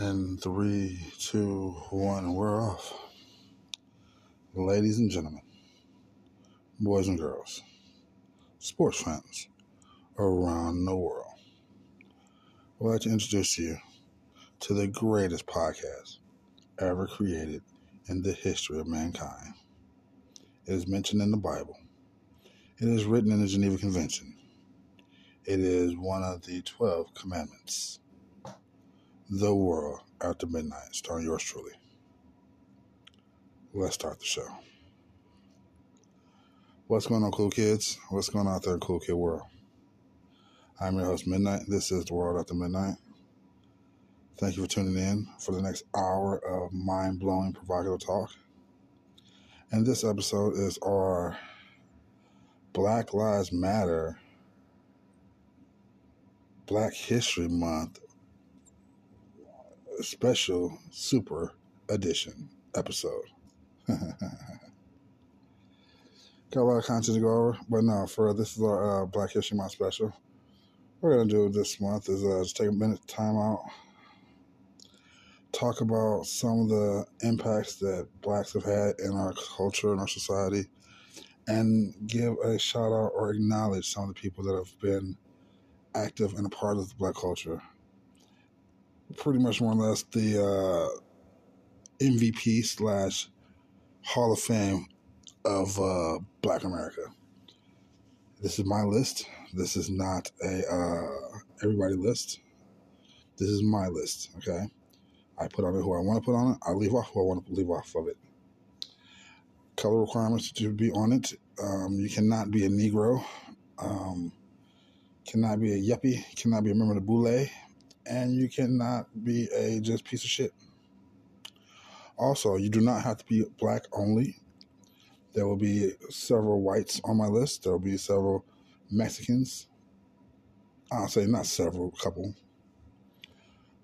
And three, two, one, we're off. Ladies and gentlemen, boys and girls, sports fans around the world, I'd like to introduce you to the greatest podcast ever created in the history of mankind. It is mentioned in the Bible. It is written in the Geneva Convention. It is one of the 12 commandments. The World After Midnight, starring yours truly. Let's start the show. What's going on, cool kids? What's going on out there cool kid world? I'm your host, Midnight. This is The World After Midnight. Thank you for tuning in for the next hour of mind blowing, provocative talk. And this episode is our Black Lives Matter Black History Month special super edition episode. Got a lot of content to go over, but no, for this is our uh, Black History Month special. We're gonna do this month is uh, just take a minute time out, talk about some of the impacts that blacks have had in our culture and our society, and give a shout out or acknowledge some of the people that have been active and a part of the black culture pretty much more or less the uh, MVP slash Hall of Fame of uh, Black America. This is my list. This is not a uh, everybody list. This is my list. Okay, I put on it who I want to put on it. I leave off who I want to leave off of it. Color requirements to be on it. Um, you cannot be a Negro. Um, cannot be a yuppie. Cannot be a member of the Boule and you cannot be a just piece of shit. Also, you do not have to be black only. There will be several whites on my list. There will be several Mexicans. I'll say not several, couple.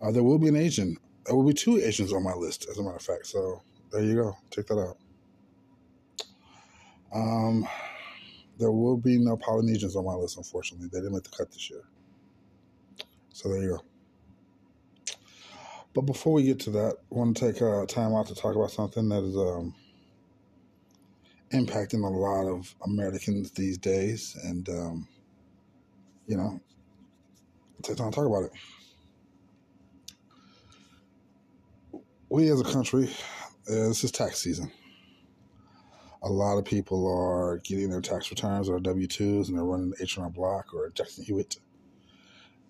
Uh, there will be an Asian. There will be two Asians on my list, as a matter of fact. So there you go. Check that out. Um, there will be no Polynesians on my list, unfortunately. They didn't make the cut this year. So there you go. But before we get to that, I want to take uh, time out to talk about something that is um, impacting a lot of Americans these days. And, um, you know, take time to talk about it. We as a country, uh, this is tax season. A lot of people are getting their tax returns or W 2s and they're running H&R Block or Jackson Hewitt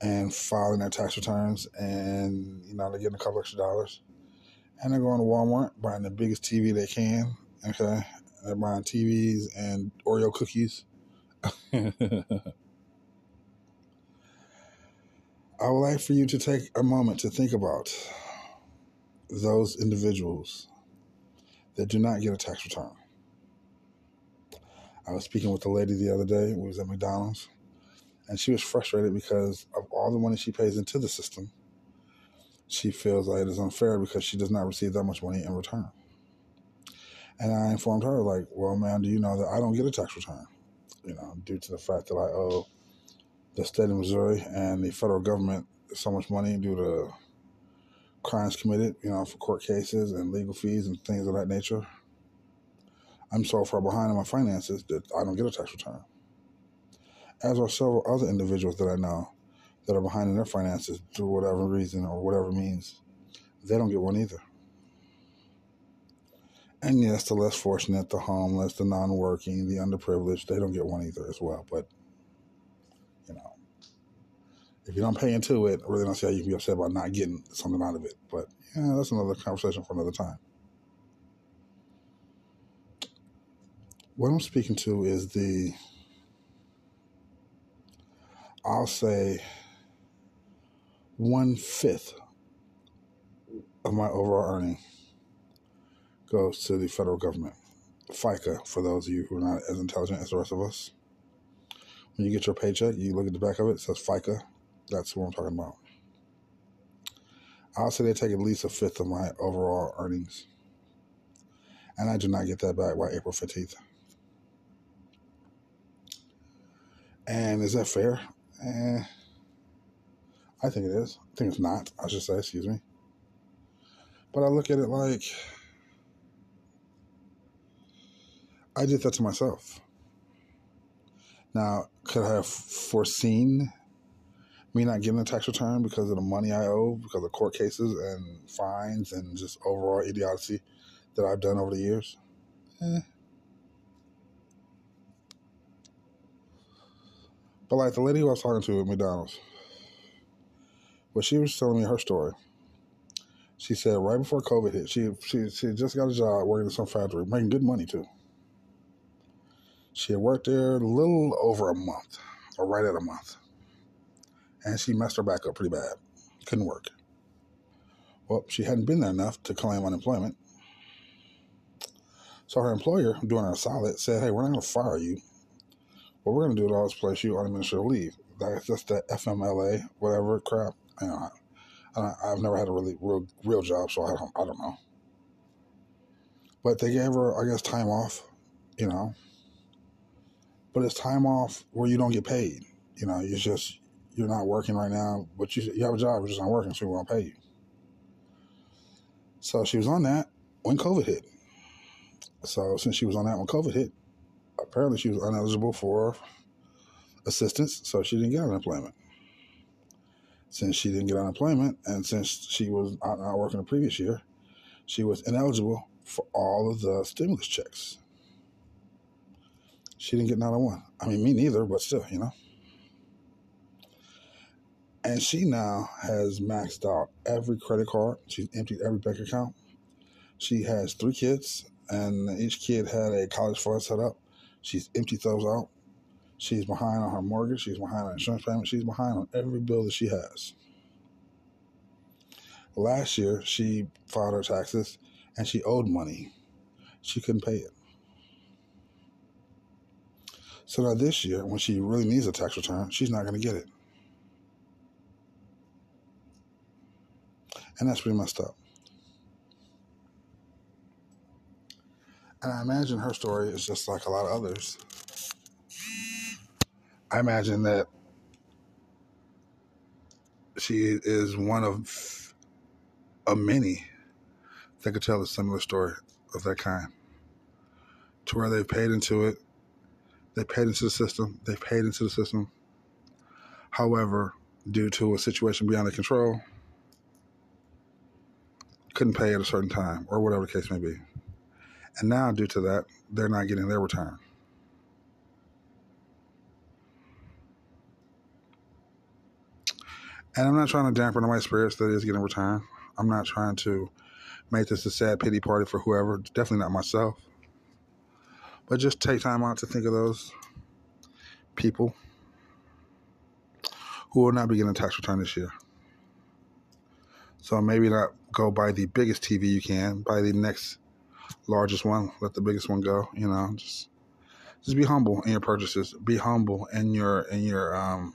and filing their tax returns, and you know they're getting a couple extra dollars, and they're going to Walmart buying the biggest TV they can. Okay, they're buying TVs and Oreo cookies. I would like for you to take a moment to think about those individuals that do not get a tax return. I was speaking with a lady the other day. We was at McDonald's, and she was frustrated because of all the money she pays into the system. She feels like it is unfair because she does not receive that much money in return. And I informed her, like, well, man, do you know that I don't get a tax return? You know, due to the fact that I owe the state of Missouri and the federal government so much money due to crimes committed, you know, for court cases and legal fees and things of that nature. I'm so far behind in my finances that I don't get a tax return as are several other individuals that I know that are behind in their finances through whatever reason or whatever means. They don't get one either. And yes, the less fortunate, the homeless, the non working, the underprivileged, they don't get one either as well. But, you know, if you don't pay into it, I really don't see how you can be upset about not getting something out of it. But, yeah, that's another conversation for another time. What I'm speaking to is the I'll say one fifth of my overall earning goes to the federal government. FICA, for those of you who are not as intelligent as the rest of us. When you get your paycheck, you look at the back of it, it says FICA. That's what I'm talking about. I'll say they take at least a fifth of my overall earnings. And I do not get that back by April 15th. And is that fair? Eh, I think it is. I think it's not. I should say, excuse me. But I look at it like I did that to myself. Now, could I have foreseen me not getting a tax return because of the money I owe, because of court cases and fines and just overall idiocy that I've done over the years? Eh. But like the lady who I was talking to at McDonald's, well, she was telling me her story. She said right before COVID hit, she she she just got a job working in some factory, making good money too. She had worked there a little over a month, or right at a month, and she messed her back up pretty bad. Couldn't work. Well, she hadn't been there enough to claim unemployment. So her employer, doing her a solid, said, "Hey, we're not going to fire you. What we're going to do at all is place you on administrative leave. That's just that FMLA, whatever crap. You know, I, I've never had a really real real job, so I don't I don't know. But they gave her, I guess, time off. You know, but it's time off where you don't get paid. You know, it's just you're not working right now, but you you have a job, you're just not working, so we won't pay you. So she was on that when COVID hit. So since she was on that when COVID hit, apparently she was ineligible for assistance, so she didn't get unemployment. Since she didn't get unemployment, and since she was not, working the previous year, she was ineligible for all of the stimulus checks. She didn't get another one. I mean, me neither, but still, you know. And she now has maxed out every credit card. She's emptied every bank account. She has three kids, and each kid had a college fund set up. She's emptied those out. She's behind on her mortgage. She's behind on insurance payment. She's behind on every bill that she has. Last year, she filed her taxes and she owed money. She couldn't pay it. So now this year, when she really needs a tax return, she's not going to get it. And that's pretty messed up. And I imagine her story is just like a lot of others. I imagine that she is one of a many that could tell a similar story of that kind. To where they've paid into it they paid into the system. They paid into the system. However, due to a situation beyond their control, couldn't pay at a certain time or whatever the case may be. And now, due to that, they're not getting their return. And I'm not trying to dampen my spirits that is getting returned. I'm not trying to make this a sad pity party for whoever. Definitely not myself. But just take time out to think of those people who will not be getting a tax return this year. So maybe not go buy the biggest TV you can, buy the next largest one, let the biggest one go, you know, just just be humble in your purchases. Be humble in your in your um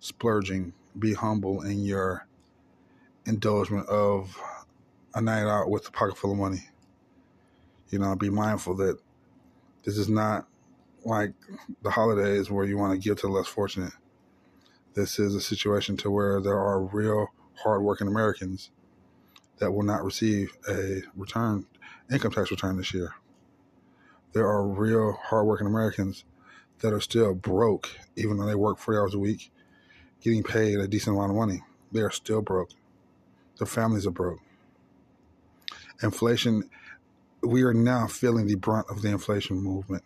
splurging. Be humble in your indulgement of a night out with a pocket full of money. You know, be mindful that this is not like the holidays where you want to give to the less fortunate. This is a situation to where there are real hardworking Americans that will not receive a return, income tax return this year. There are real hardworking Americans that are still broke, even though they work 40 hours a week, getting paid a decent amount of money. They are still broke. Their families are broke. Inflation we are now feeling the brunt of the inflation movement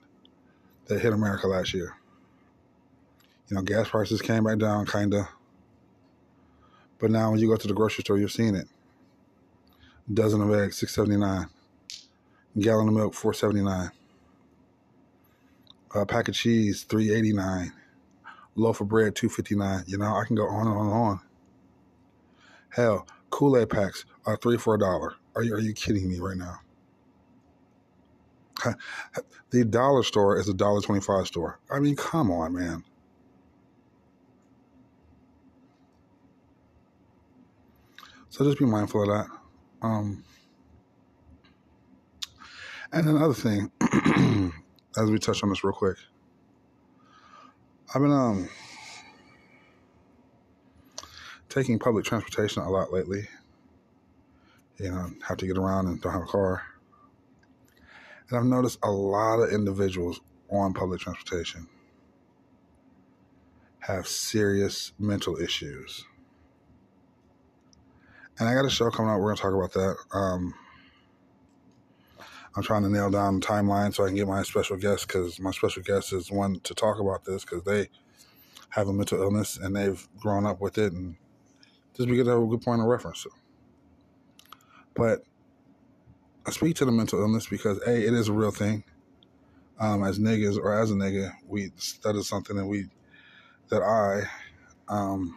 that hit America last year. You know, gas prices came back down, kind of. But now when you go to the grocery store, you're seeing it. Dozen of eggs, six seventy nine. Gallon of milk, four seventy nine. A pack of cheese, three eighty nine. Loaf of bread, two fifty nine. You know, I can go on and on and on. Hell, Kool Aid packs are three for a dollar. Are you are you kidding me right now? the dollar store is a dollar twenty five store. I mean, come on, man. So just be mindful of that. Um, and another thing, as we touch on this real quick, I've been um taking public transportation a lot lately. you know, have to get around and don't have a car. And I've noticed a lot of individuals on public transportation have serious mental issues. And I got a show coming out. We're going to talk about that. Um, I'm trying to nail down the timeline so I can get my special guest because my special guest is one to talk about this because they have a mental illness and they've grown up with it and just because they have a good point of reference. But I speak to the mental illness because a it is a real thing. Um, as niggas or as a nigga, we that is something that we that I um,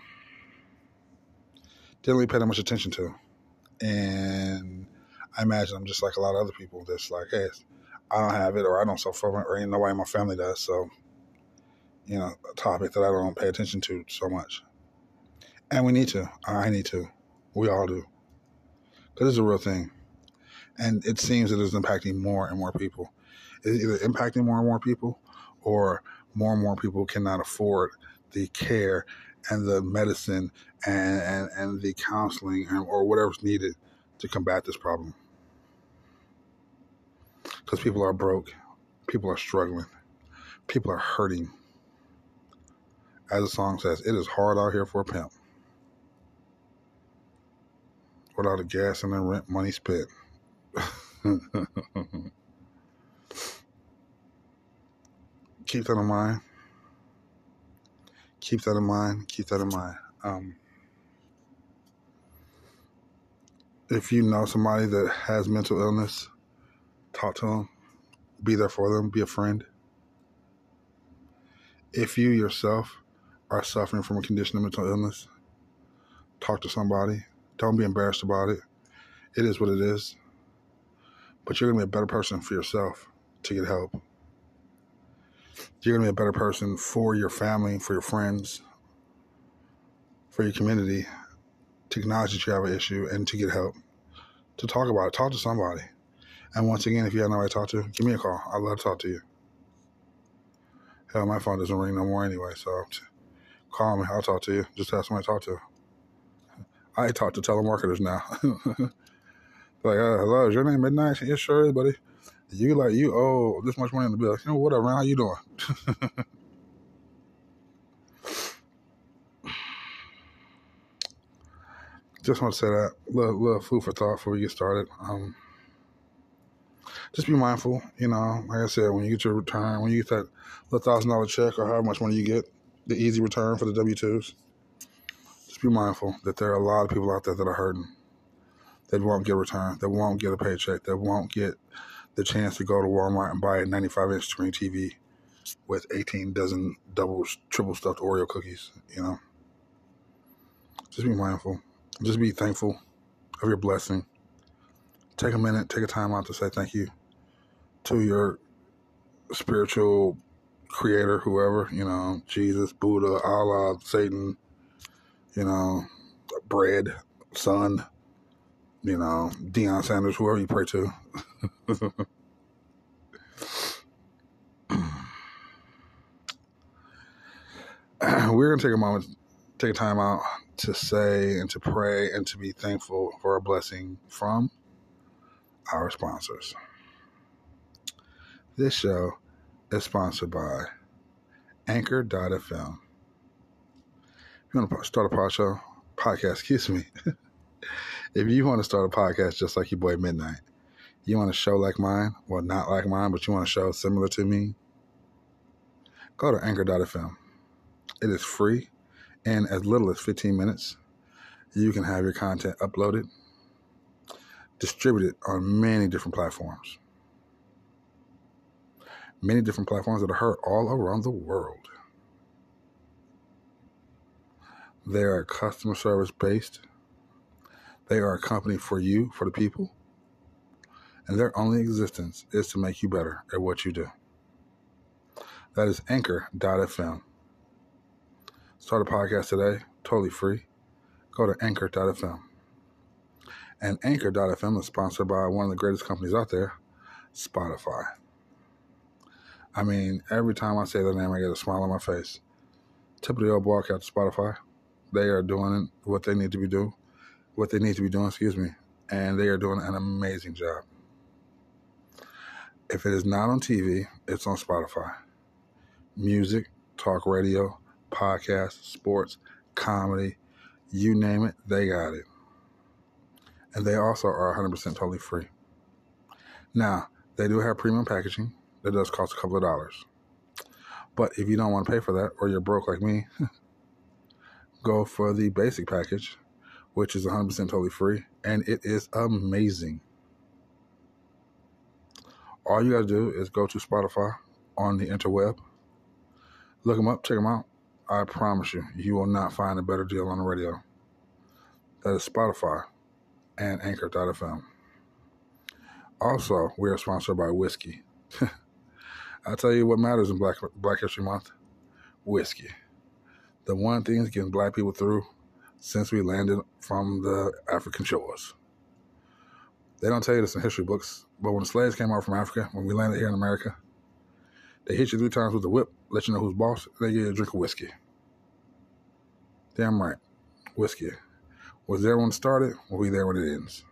didn't really pay that much attention to, and I imagine I'm just like a lot of other people. That's like, hey, I don't have it, or I don't suffer from it, or nobody in my family does. So, you know, a topic that I don't pay attention to so much, and we need to. I need to. We all do, because it's a real thing and it seems that it's impacting more and more people. It's either impacting more and more people, or more and more people cannot afford the care and the medicine and, and, and the counseling and, or whatever's needed to combat this problem. Because people are broke, people are struggling, people are hurting. As the song says, it is hard out here for a pimp. Without the gas and the rent money spent. keep that in mind. Keep that in mind. Keep that in mind. Um, if you know somebody that has mental illness, talk to them. Be there for them. Be a friend. If you yourself are suffering from a condition of mental illness, talk to somebody. Don't be embarrassed about it. It is what it is but you're going to be a better person for yourself to get help. You're going to be a better person for your family, for your friends, for your community to acknowledge that you have an issue and to get help, to talk about it. Talk to somebody. And once again, if you have nobody to talk to, give me a call. I'd love to talk to you. Hell, my phone doesn't ring no more anyway, so call me. I'll talk to you. Just have somebody to talk to. I talk to telemarketers now. Like, uh, hello, is your name Midnight? Yeah, sure buddy. You like you owe this much money in the bill. You know, whatever. How you doing? just want to say that little, little food for thought before we get started. Um, just be mindful, you know. Like I said, when you get your return, when you get that thousand dollar check or how much money you get, the easy return for the W twos. Just be mindful that there are a lot of people out there that are hurting that won't get a return, that won't get a paycheck, that won't get the chance to go to Walmart and buy a 95 inch screen TV with 18 dozen double, triple stuffed Oreo cookies, you know. Just be mindful. Just be thankful of your blessing. Take a minute, take a time out to say thank you to your spiritual creator, whoever, you know, Jesus, Buddha, Allah, Satan, you know, bread, sun, you know, Deion Sanders, whoever you pray to. We're going to take a moment, take time out to say and to pray and to be thankful for a blessing from our sponsors. This show is sponsored by Anchor.fm. If you want to start a podcast, podcast, excuse me. if you want to start a podcast just like your boy Midnight, you want a show like mine, well, not like mine, but you want a show similar to me, go to anchor.fm. It is free, and as little as 15 minutes, you can have your content uploaded, distributed on many different platforms. Many different platforms that are heard all around the world. They are customer service based they are a company for you, for the people, and their only existence is to make you better at what you do. That is anchor.fm. Start a podcast today, totally free. Go to anchor.fm. And anchor.fm is sponsored by one of the greatest companies out there, Spotify. I mean, every time I say the name, I get a smile on my face. Tip of the old walk out to Spotify. They are doing what they need to be doing what they need to be doing, excuse me, and they are doing an amazing job. If it is not on TV, it's on Spotify. Music, talk radio, podcast, sports, comedy, you name it, they got it. And they also are 100% totally free. Now, they do have premium packaging that does cost a couple of dollars. But if you don't want to pay for that or you're broke like me, go for the basic package, which is 100% totally free, and it is amazing. All you got to do is go to Spotify on the interweb, look them up, check them out. I promise you, you will not find a better deal on the radio. That is Spotify and Anchor.fm. Also, we are sponsored by whiskey. I tell you what matters in Black Black History Month: whiskey. The one thing that's getting black people through since we landed from the African shores. They don't tell you this in history books, but when the slaves came out from Africa, when we landed here in America, they hit you three times with the whip, let you know who's boss, they you a drink of whiskey. Damn right. Whiskey. Was there when it started, will be there when it ends.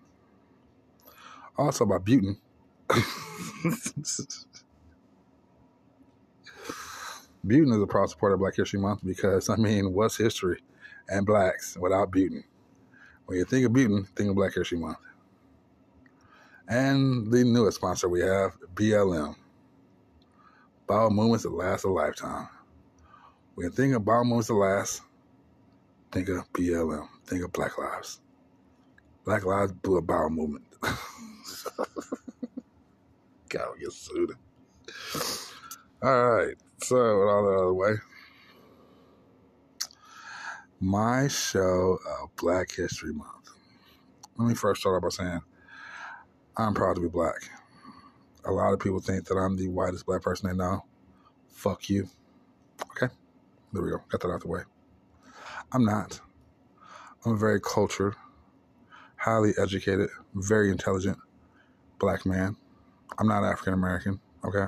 Also about Buten. Buten is a proud supporter of Black History Month because, I mean, what's history and blacks without Buten? When you think of Buten, think of Black History Month. And the newest sponsor we have, BLM. Bowel movements that last a lifetime. When you think of bowel movements that last, think of BLM. Think of Black Lives. Black Lives a bowel movement. God, get sued. All right. So, with all that out of the way, my show of Black History Month. Let me first start off by saying I'm proud to be black. A lot of people think that I'm the whitest black person they know. Fuck you. Okay, there we go. Got that out the way. I'm not. I'm a very cultured, highly educated, very intelligent black man. I'm not African American. Okay.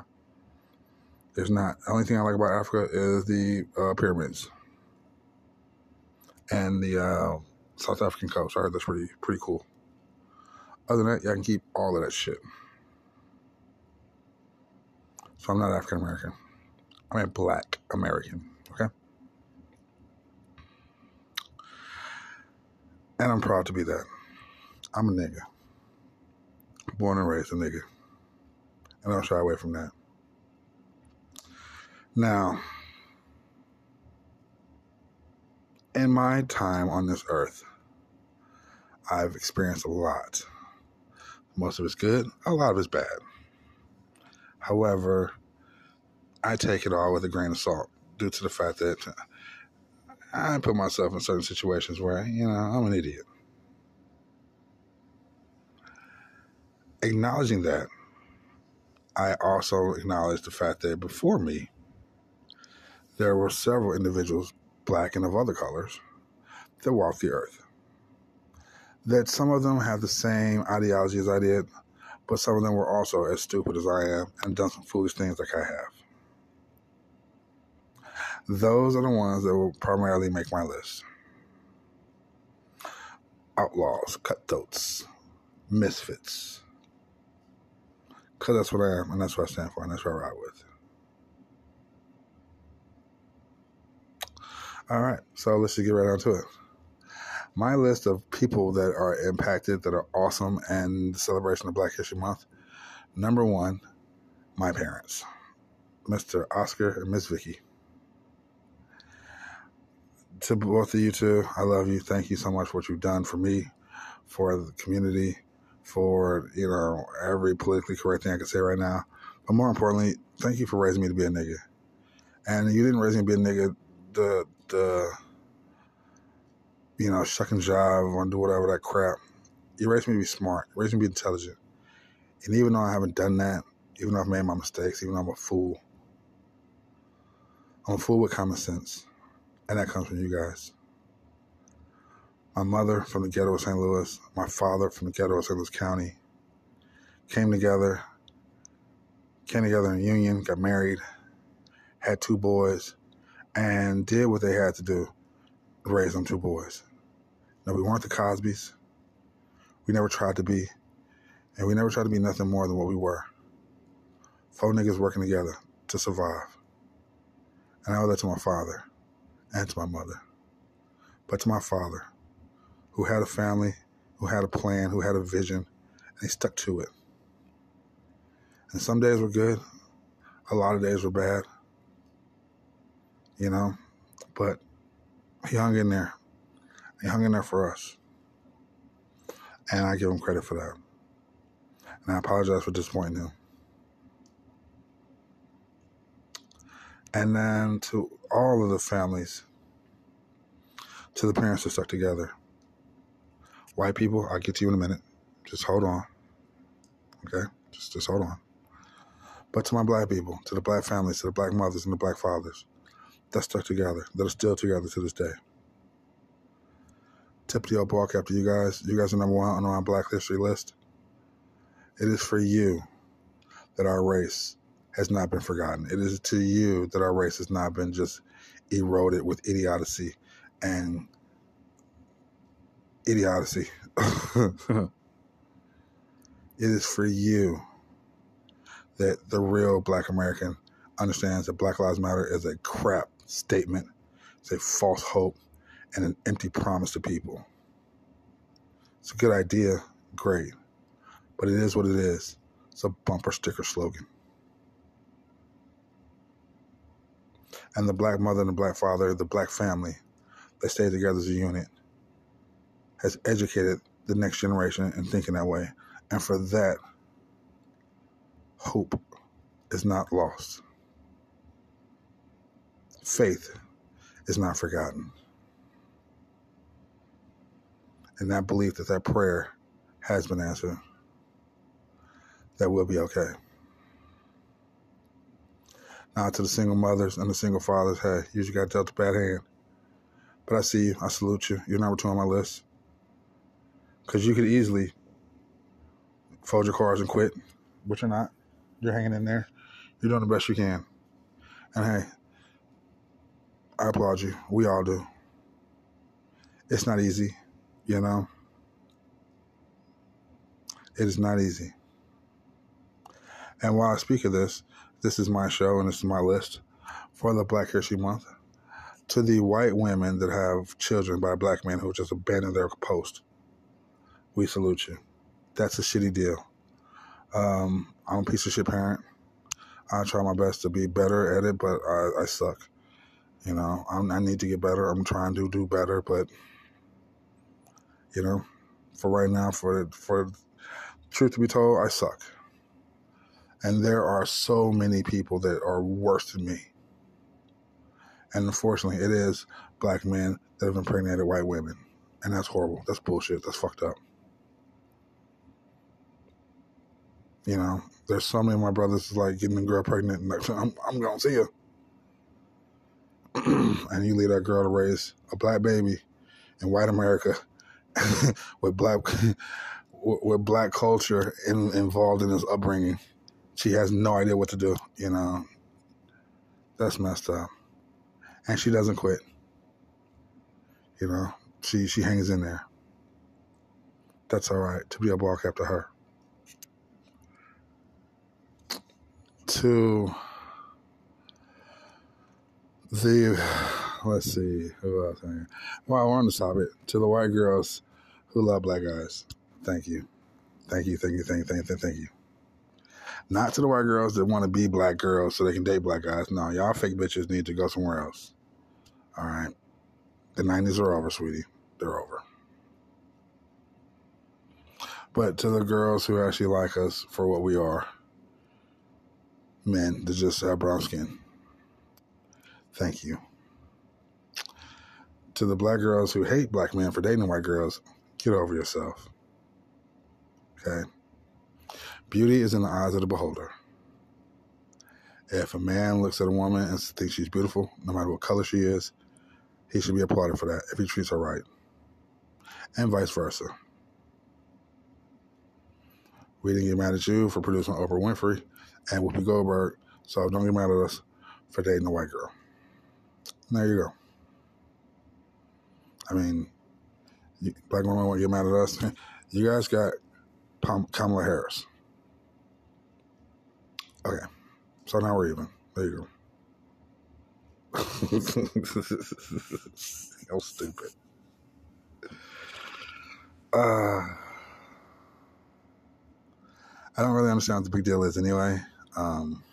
There's not. The only thing I like about Africa is the uh, pyramids and the uh, South African coast. I heard that's pretty pretty cool. Other than that, y'all can keep all of that shit. So I'm not African American. I'm a black American. Okay. And I'm proud to be that. I'm a nigga. Born and raised a nigga. And I don't shy away from that. Now, in my time on this earth, I've experienced a lot. Most of it's good, a lot of it's bad. However, I take it all with a grain of salt due to the fact that I put myself in certain situations where, you know, I'm an idiot. Acknowledging that, I also acknowledge the fact that before me, there were several individuals, black and of other colors, that walked the earth. That some of them have the same ideology as I did, but some of them were also as stupid as I am and done some foolish things like I have. Those are the ones that will primarily make my list. Outlaws, cutthroats, misfits. Because that's what I am, and that's what I stand for, and that's what I ride with. All right, so let's just get right on to it. My list of people that are impacted that are awesome and the celebration of Black History Month. Number one, my parents, Mr. Oscar and Miss Vicky. To both of you two, I love you. Thank you so much for what you've done for me, for the community, for you know every politically correct thing I can say right now. But more importantly, thank you for raising me to be a nigga. And you didn't raise me to be a nigga the the you know shuck and jive or do whatever that crap. You raised me to be smart. You raised me to be intelligent. And even though I haven't done that, even though I've made my mistakes, even though I'm a fool, I'm a fool with common sense, and that comes from you guys. My mother from the ghetto of St. Louis, my father from the ghetto of St. Louis County, came together, came together in union, got married, had two boys, and did what they had to do raise them two boys. No, we weren't the Cosbys, We never tried to be, and we never tried to be nothing more than what we were. Four niggas working together to survive. And I owe that to my father and to my mother. But to my father, who had a family, who had a plan, who had a vision, and he stuck to it. And some days were good, a lot of days were bad, you know, but he hung in there. He hung in there for us. And I give him credit for that. And I apologize for disappointing him. And then to all of the families, to the parents that stuck together. White people, I'll get to you in a minute. Just hold on. Okay? Just just hold on. But to my black people, to the black families, to the black mothers and the black fathers that stuck together, that are still together to this day. Tip the old ball cap to you guys. You guys are number one on our black history list. It is for you that our race has not been forgotten. It is to you that our race has not been just eroded with idiocy and idiocy. it is for you that the real black American understands that Black Lives Matter is a crap statement, it's a false hope, and an empty promise to people. It's a good idea, great, but it is what it is. It's a bumper sticker slogan. And the black mother and the black father, the black family, they stay together as a unit, has educated the next generation in thinking that way. And for that, hope is not lost. Faith is not forgotten. And that belief that that prayer has been answered, that will be okay. Now to the single mothers and the single fathers, hey, you just got dealt a bad hand. But I see you. I salute you. You're number two on my list. Because you could easily fold your cards and quit, but you're not. You're hanging in there. You're doing the best you can. And hey, I applaud you. We all do. It's not easy, you know? It is not easy. And while I speak of this, this is my show and this is my list for the Black History Month. To the white women that have children by a black men who just abandon their post, we salute you. That's a shitty deal. Um, I'm a piece of shit parent. I try my best to be better at it, but I, I suck. You know, I'm, i need to get better. I'm trying to do better, but you know, for right now, for for truth to be told, I suck. And there are so many people that are worse than me. And unfortunately, it is black men that have impregnated white women. And that's horrible. That's bullshit. That's fucked up. You know, there's so many of my brothers like getting a girl pregnant and like, I'm, I'm going to see her. and you leave that girl to raise a black baby in white America with black with black culture in, involved in his upbringing she has no idea what to do. You know, that's messed up. And she doesn't quit. You know, she she hangs in there. That's all right. To be a ball after her. To the let's see who else. Well, I want to stop it. To the white girls who love black guys. Thank you. Thank you, thank you, thank you, thank you, thank you. Not to the white girls that want to be black girls so they can date black guys. No, y'all fake bitches need to go somewhere else. All right. The 90s are over, sweetie. They're over. But to the girls who actually like us for what we are, men that just have brown skin, thank you. To the black girls who hate black men for dating white girls, get over yourself. Okay? Beauty is in the eyes of the beholder. If a man looks at a woman and thinks she's beautiful, no matter what color she is, he should be applauded for that if he treats her right. And vice versa. We didn't get mad at you for producing Oprah Winfrey and Whoopi Goldberg, so don't get mad at us for dating a white girl. There you go. I mean, black women won't get mad at us. You guys got Kamala Harris. Okay, so now we're even. There you go. so stupid. Uh, I don't really understand what the big deal is anyway. Um,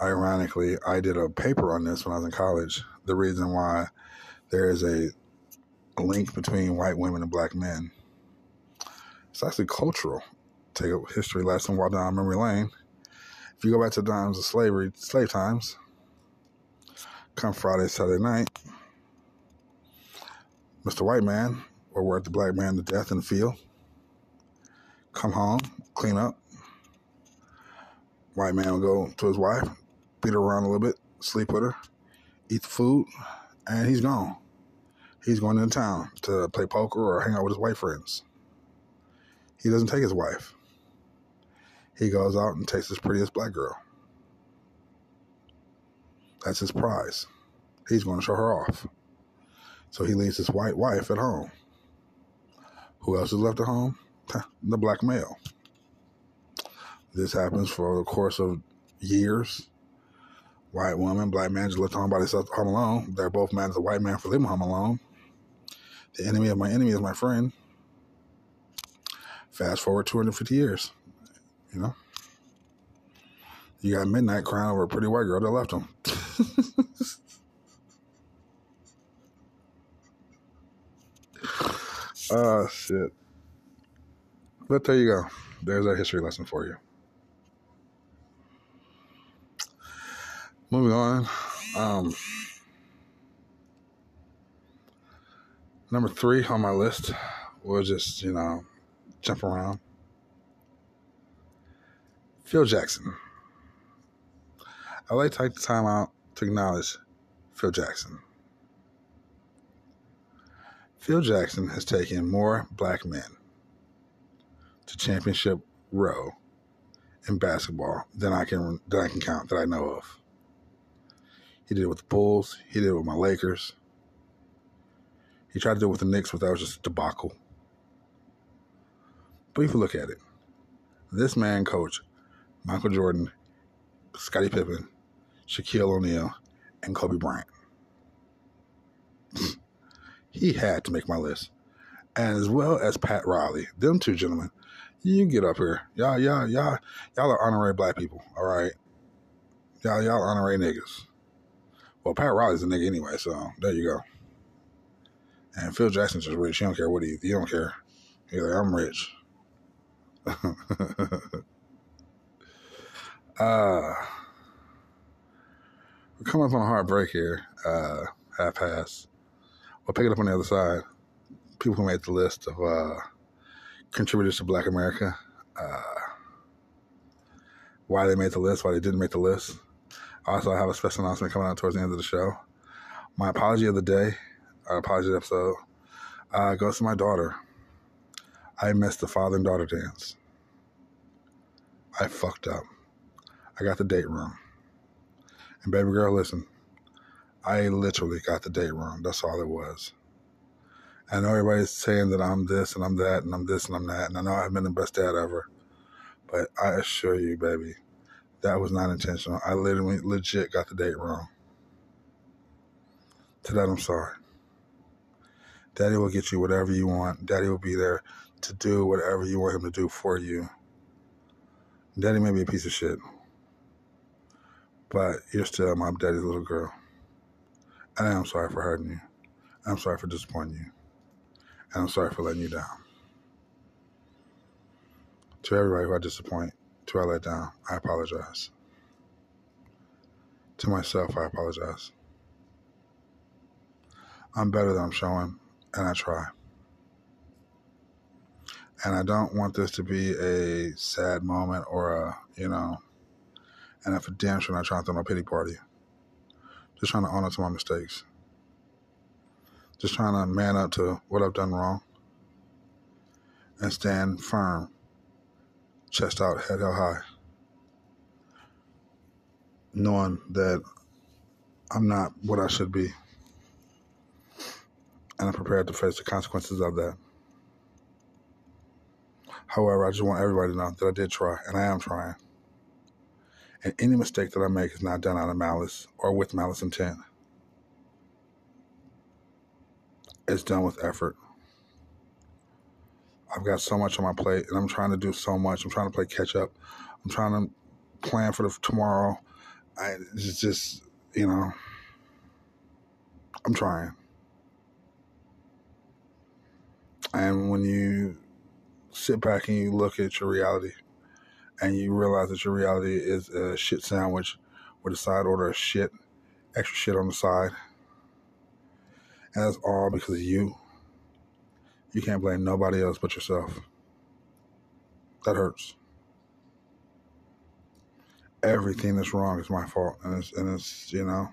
ironically, I did a paper on this when I was in college. The reason why there is a, link between white women and black men. It's actually cultural. Take a history lesson while down memory lane. If you go back to the times of slavery, slave times, come Friday, Saturday night, Mr. White Man will work the black man to death in the field. Come home, clean up. White man will go to his wife, beat her around a little bit, sleep with her, eat the food, and he's gone. He's going into town to play poker or hang out with his white friends. He doesn't take his wife. He goes out and takes his prettiest black girl. That's his prize. He's going to show her off. So he leaves his white wife at home. Who else is left at home? The black male. This happens for the course of years white woman, black man just left home by themselves home alone. They're both mad at the white man for leaving home alone. The enemy of my enemy is my friend. Fast forward 250 years, you know. You got midnight crying over a pretty white girl that left him. oh shit. But there you go. There's a history lesson for you. Moving on. Um, number three on my list was just, you know, jump around. Phil Jackson. I'd like to take the time out to acknowledge Phil Jackson. Phil Jackson has taken more black men to championship row in basketball than I can than I can count that I know of. He did it with the Bulls. He did it with my Lakers. He tried to do it with the Knicks, but that was just a debacle. But if you look at it, this man coached Michael Jordan, Scottie Pippen, Shaquille O'Neal, and Kobe Bryant. he had to make my list. As well as Pat Riley, them two gentlemen, you get up here. Y'all, y'all, y'all, y'all are honorary black people, all right? Y'all, y'all honorary niggas. Well, Pat Riley's a nigga anyway, so there you go. And Phil Jackson's just rich. He don't care what he he don't care. He's like, I'm rich. uh we're coming up on a hard break here. Uh half past. We'll pick it up on the other side. People who made the list of uh contributors to Black America. Uh why they made the list, why they didn't make the list. Also, I have a special announcement coming out towards the end of the show. My apology of the day, our apology episode, uh, goes to my daughter. I missed the father and daughter dance. I fucked up. I got the date wrong. And baby girl, listen, I literally got the date wrong. That's all it was. I know everybody's saying that I'm this and I'm that and I'm this and I'm that, and I know I've been the best dad ever. But I assure you, baby, that was not intentional. I literally legit got the date wrong. To that, I'm sorry. Daddy will get you whatever you want. Daddy will be there to do whatever you want him to do for you. Daddy may be a piece of shit, but you're still my daddy's little girl. And I'm sorry for hurting you. I'm sorry for disappointing you. And I'm sorry for letting you down. To everybody who I disappoint, to I let down, I apologize. To myself, I apologize. I'm better than I'm showing, and I try. And I don't want this to be a sad moment or a, you know, and if a damn sure not trying to throw no pity party. Just trying to own up to my mistakes. Just trying to man up to what I've done wrong and stand firm chest out, head held high, knowing that I'm not what I should be. and I'm prepared to face the consequences of that. However, I just want everybody to know that I did try, and I am trying. And any mistake that I make is not done out of malice or with malice intent. It's done with effort. I've got so much on my plate, and I'm trying to do so much. I'm trying to play catch up. I'm trying to plan for the tomorrow. I it's just you know, I'm trying. And when you sit back and you look at your reality, and you realize that your reality is a shit sandwich with a side order of shit, extra shit on the side, and that's all because of you. You can't blame nobody else but yourself. That hurts. Everything that's wrong is my fault, and it's and it's you know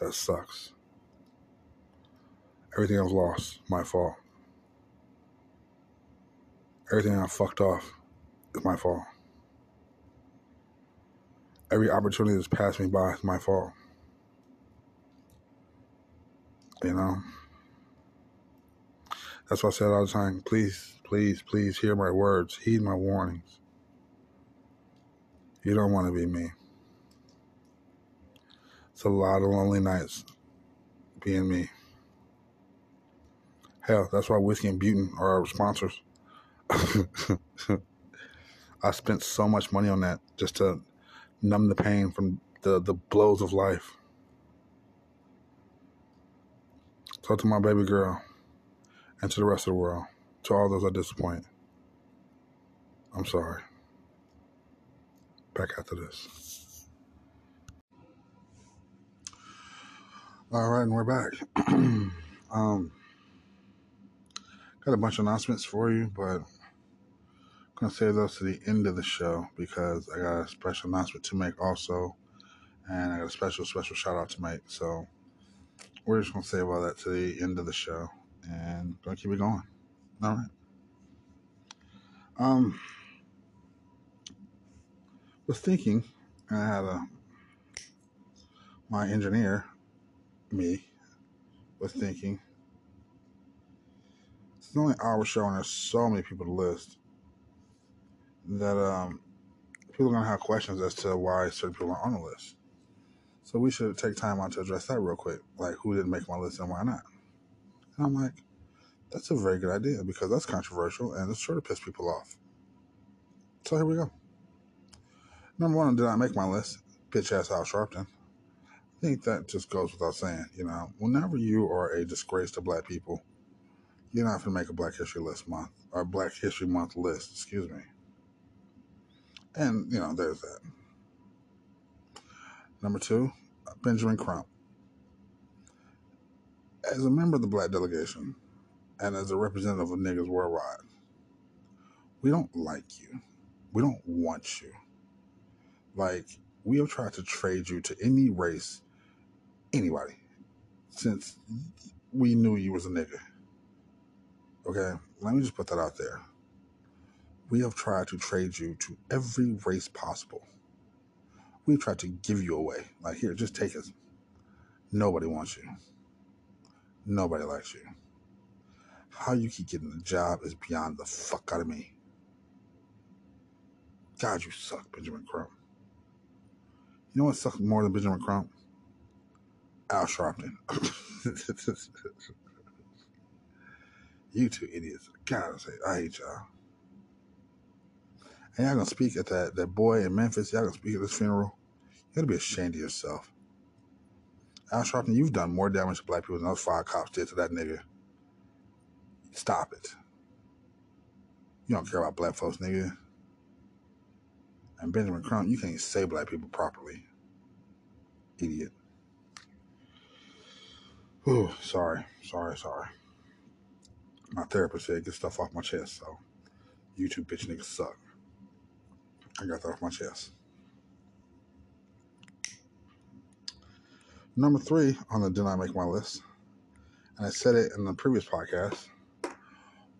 that sucks. Everything I've lost, my fault. Everything I fucked off is my fault. Every opportunity that's passed me by is my fault. You know? That's why I said all the time, please, please, please hear my words, heed my warnings. You don't want to be me. It's a lot of lonely nights being me. Hell, that's why Whiskey and Butin are our sponsors. I spent so much money on that just to numb the pain from the, the blows of life. So to my baby girl and to the rest of the world, to all those I disappoint, I'm sorry. Back after this. All right, and we're back. um, got a bunch of announcements for you, but I'm gonna save those to the end of the show because I got a special announcement to make also, and I got a special special shout out to make. So we're just gonna save all that to the end of the show and gonna keep it going. All right. Um, was thinking, and I had a my engineer, me, was thinking. It's the only our show, and there's so many people to list that um, people are gonna have questions as to why certain people are on the list. So we should take time out to address that real quick, like who didn't make my list and why not. And I'm like, that's a very good idea because that's controversial and it's sure to piss people off. So here we go. Number one, did I make my list? Bitch ass Al Sharpton. I think that just goes without saying. You know, whenever you are a disgrace to black people, you're not going to make a Black History List month or Black History Month list. Excuse me. And you know, there's that. Number two, Benjamin Crump. As a member of the black delegation and as a representative of niggas worldwide, we don't like you. We don't want you. Like, we have tried to trade you to any race, anybody, since we knew you was a nigga. Okay? Let me just put that out there. We have tried to trade you to every race possible. We've tried to give you away. Like, here, just take us. Nobody wants you. Nobody likes you. How you keep getting a job is beyond the fuck out of me. God, you suck, Benjamin Crump. You know what sucks more than Benjamin Crump? Al Sharpton. you two idiots. God, I hate y'all. And y'all gonna speak at that, that boy in Memphis, y'all gonna speak at his funeral. You gotta be ashamed of yourself. Al Sharpton, you've done more damage to black people than those five cops did to that nigga. Stop it. You don't care about black folks, nigga. And Benjamin Crump, you can't say black people properly. Idiot. Ooh, sorry, sorry, sorry. My therapist said get stuff off my chest, so you two bitch niggas suck. I got that off my chest. Number three on the Did I Make My List, and I said it in the previous podcast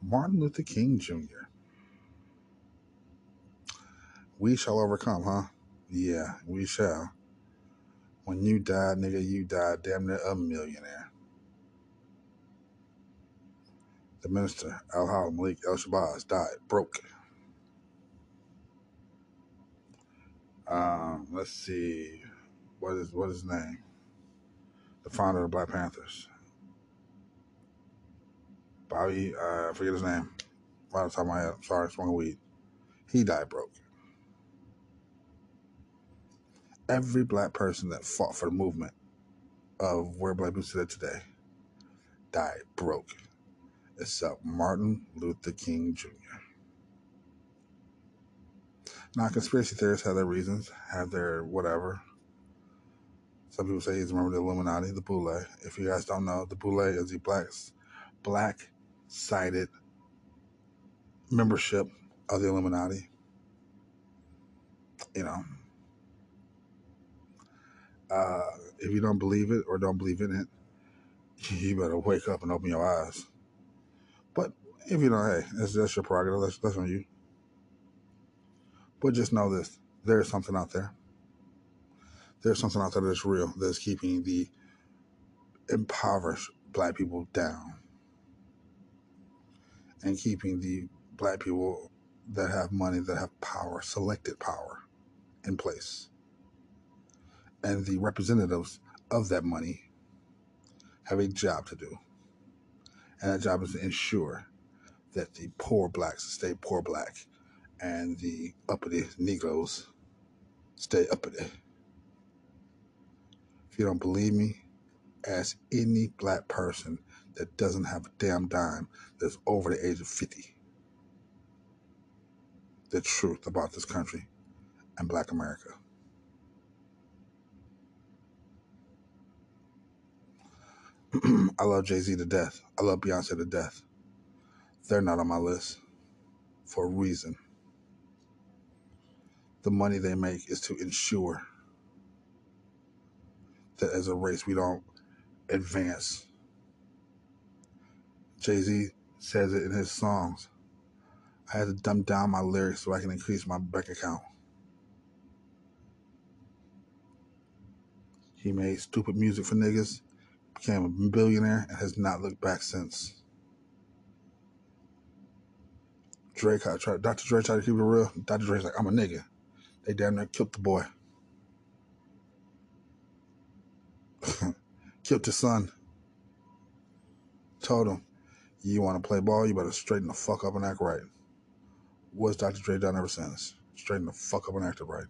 Martin Luther King Jr. We shall overcome, huh? Yeah, we shall. When you die, nigga, you die damn near a millionaire. The minister, Al Malik El Shabazz, died broke. Um, let's see, what is what is his name? The founder of Black Panthers, Bobby. Uh, I forget his name. Right off the top of my head. I'm sorry, weed. He died broke. Every black person that fought for the movement of where black people sit today died broke, except Martin Luther King Jr. Now, conspiracy theorists have their reasons, have their whatever. Some people say he's a member of the Illuminati, the Boule. If you guys don't know, the Boule is the black, black sided membership of the Illuminati. You know, uh, if you don't believe it or don't believe in it, you better wake up and open your eyes. But if you don't, hey, that's, that's your prerogative. That's, that's on you. But just know this there's something out there. There's something out there that's real, that's keeping the impoverished black people down and keeping the black people that have money, that have power, selected power in place. And the representatives of that money have a job to do. And that job is to ensure that the poor blacks stay poor black and the uppity Negroes stay uppity. You don't believe me, ask any black person that doesn't have a damn dime that's over the age of 50 the truth about this country and black America. I love Jay Z to death. I love Beyonce to death. They're not on my list for a reason. The money they make is to ensure that as a race we don't advance. Jay Z says it in his songs. I had to dumb down my lyrics so I can increase my bank account. He made stupid music for niggas, became a billionaire, and has not looked back since. Drake, I tried, Dr. Dre tried to keep it real. Dr. Dre's like, I'm a nigga. They damn near killed the boy. killed his son. Told him, you want to play ball, you better straighten the fuck up and act right. What's Dr. Dre done ever since? Straighten the fuck up and act right.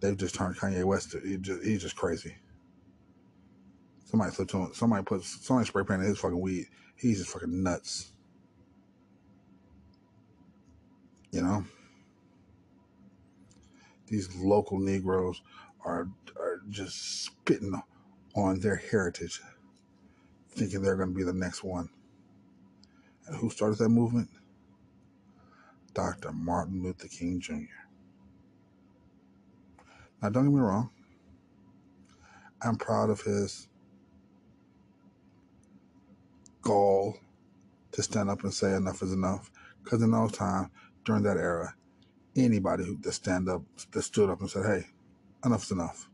They've just turned Kanye West. To, he just, he's just crazy. Somebody flipped him. Somebody put somebody spray painted his fucking weed. He's just fucking nuts. You know, these local Negroes are are just spitting on their heritage, thinking they're going to be the next one. And who started that movement? Dr. Martin Luther King Jr. Now, don't get me wrong. I'm proud of his goal to stand up and say enough is enough. Because in those times, during that era, anybody who that stand up, that stood up and said, "Hey, enough's enough,"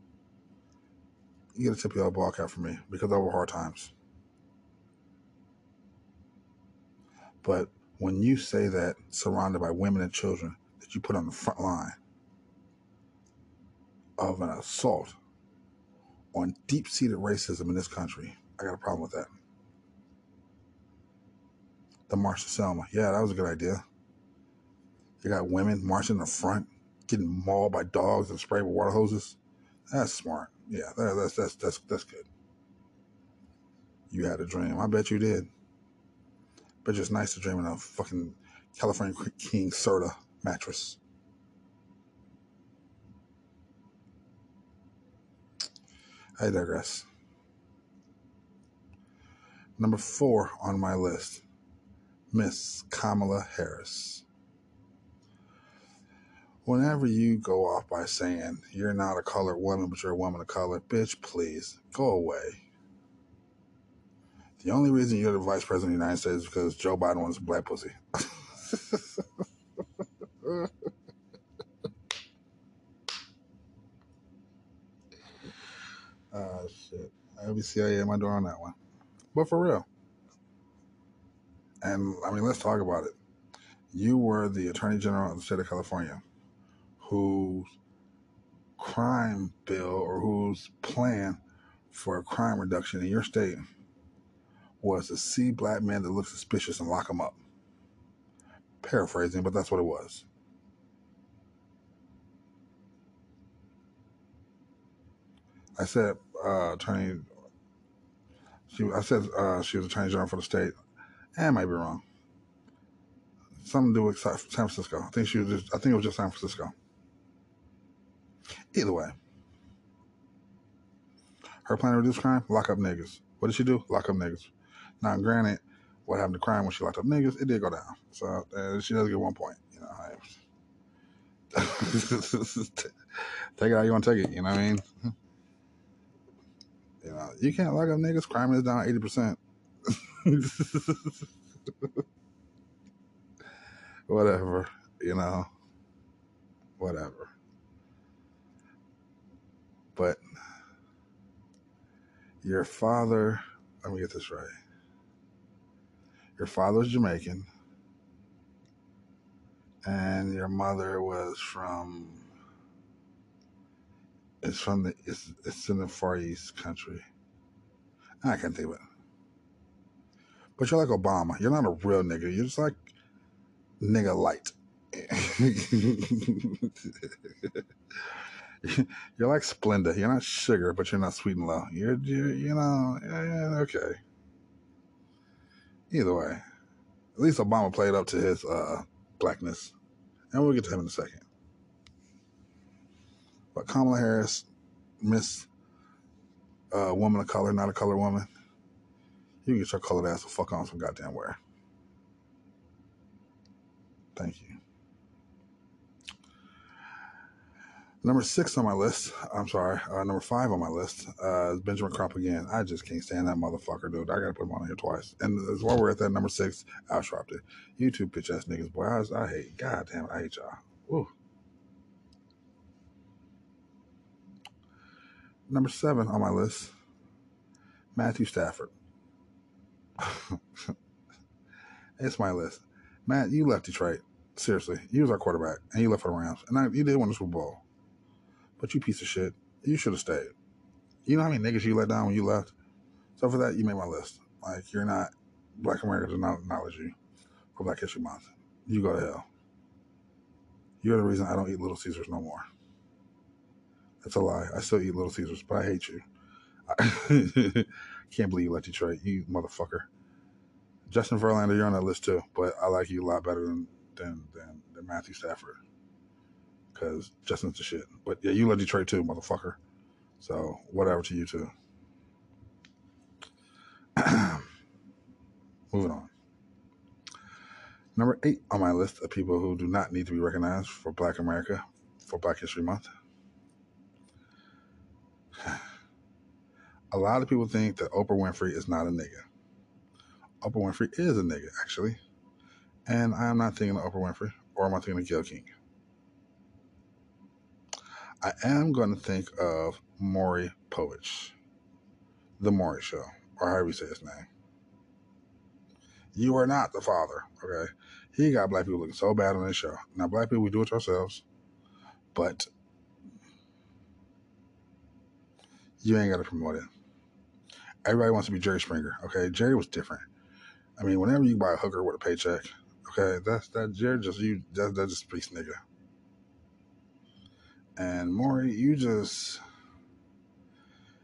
you get a tip your ball cap for me because there were hard times. But when you say that surrounded by women and children that you put on the front line of an assault on deep seated racism in this country, I got a problem with that. The March to Selma. Yeah, that was a good idea. You got women marching in the front, getting mauled by dogs and sprayed with water hoses. That's smart. Yeah, that, that's that's that's that's good. You had a dream. I bet you did. But it's nice to dream in a fucking California King Serta mattress. I digress. Number four on my list Miss Kamala Harris. Whenever you go off by saying you're not a colored woman, but you're a woman of color, bitch, please go away. The only reason you're the vice president of the United States is because Joe Biden wants black pussy. Oh shit. Be CIA at my door on that one. But for real. And I mean, let's talk about it. You were the Attorney General of the state of California, whose crime bill or whose plan for crime reduction in your state was to see black men that look suspicious and lock them up. Paraphrasing, but that's what it was. I said, uh, attorney. She, I said uh, she was attorney general for the state. I might be wrong. Something to do with San Francisco. I think she was just. I think it was just San Francisco. Either way, her plan to reduce crime: lock up niggas. What did she do? Lock up niggas. Now, granted, what happened to crime when she locked up niggas? It did go down. So uh, she does get one point. You know, I, take it how you want to take it. You know what I mean? You know, you can't lock up niggas. Crime is down eighty percent. whatever, you know, whatever. But your father, let me get this right. Your father was Jamaican, and your mother was from. It's from the. It's it's in the Far East country. I can't think of it. But you're like Obama. You're not a real nigga. You're just like nigga light. you're like Splenda. You're not sugar, but you're not sweet and low. You're, you're you know, yeah, okay. Either way, at least Obama played up to his uh, blackness, and we'll get to him in a second. But Kamala Harris, Miss uh, Woman of Color, not a color woman, you can get your colored ass the fuck on some goddamn where. Thank you. Number six on my list, I'm sorry, uh, number five on my list uh, is Benjamin Crump again. I just can't stand that motherfucker, dude. I gotta put him on here twice. And as while we're at that number six, Al Sharpton. You two bitch ass niggas, boy. I, I hate, goddamn, I hate y'all. Woo. Number seven on my list, Matthew Stafford. it's my list. Matt, you left Detroit. Seriously, you was our quarterback, and you left for the Rams, and I, you did win the Super Bowl. But you piece of shit, you should have stayed. You know how many niggas you let down when you left. So for that, you made my list. Like you're not Black America does not acknowledge you for Black History Month. You go to hell. You're the reason I don't eat Little Caesars no more. That's a lie. I still eat Little Caesars, but I hate you. I can't believe you let Detroit, you motherfucker. Justin Verlander, you're on that list too, but I like you a lot better than than than, than Matthew Stafford because Justin's the shit. But yeah, you let Detroit too, motherfucker. So whatever to you too. Moving on. Number eight on my list of people who do not need to be recognized for Black America for Black History Month. A lot of people think that Oprah Winfrey is not a nigga. Oprah Winfrey is a nigga, actually. And I am not thinking of Oprah Winfrey, or am I thinking of Gayle King? I am going to think of Maury Povich, The Maury Show, or however you say his name. You are not the father, okay? He got black people looking so bad on this show. Now, black people, we do it ourselves, but you ain't got to promote it. Everybody wants to be Jerry Springer, okay? Jerry was different. I mean, whenever you buy a hooker with a paycheck, okay, that's that Jerry just you that that just speaks nigga. And Maury, you just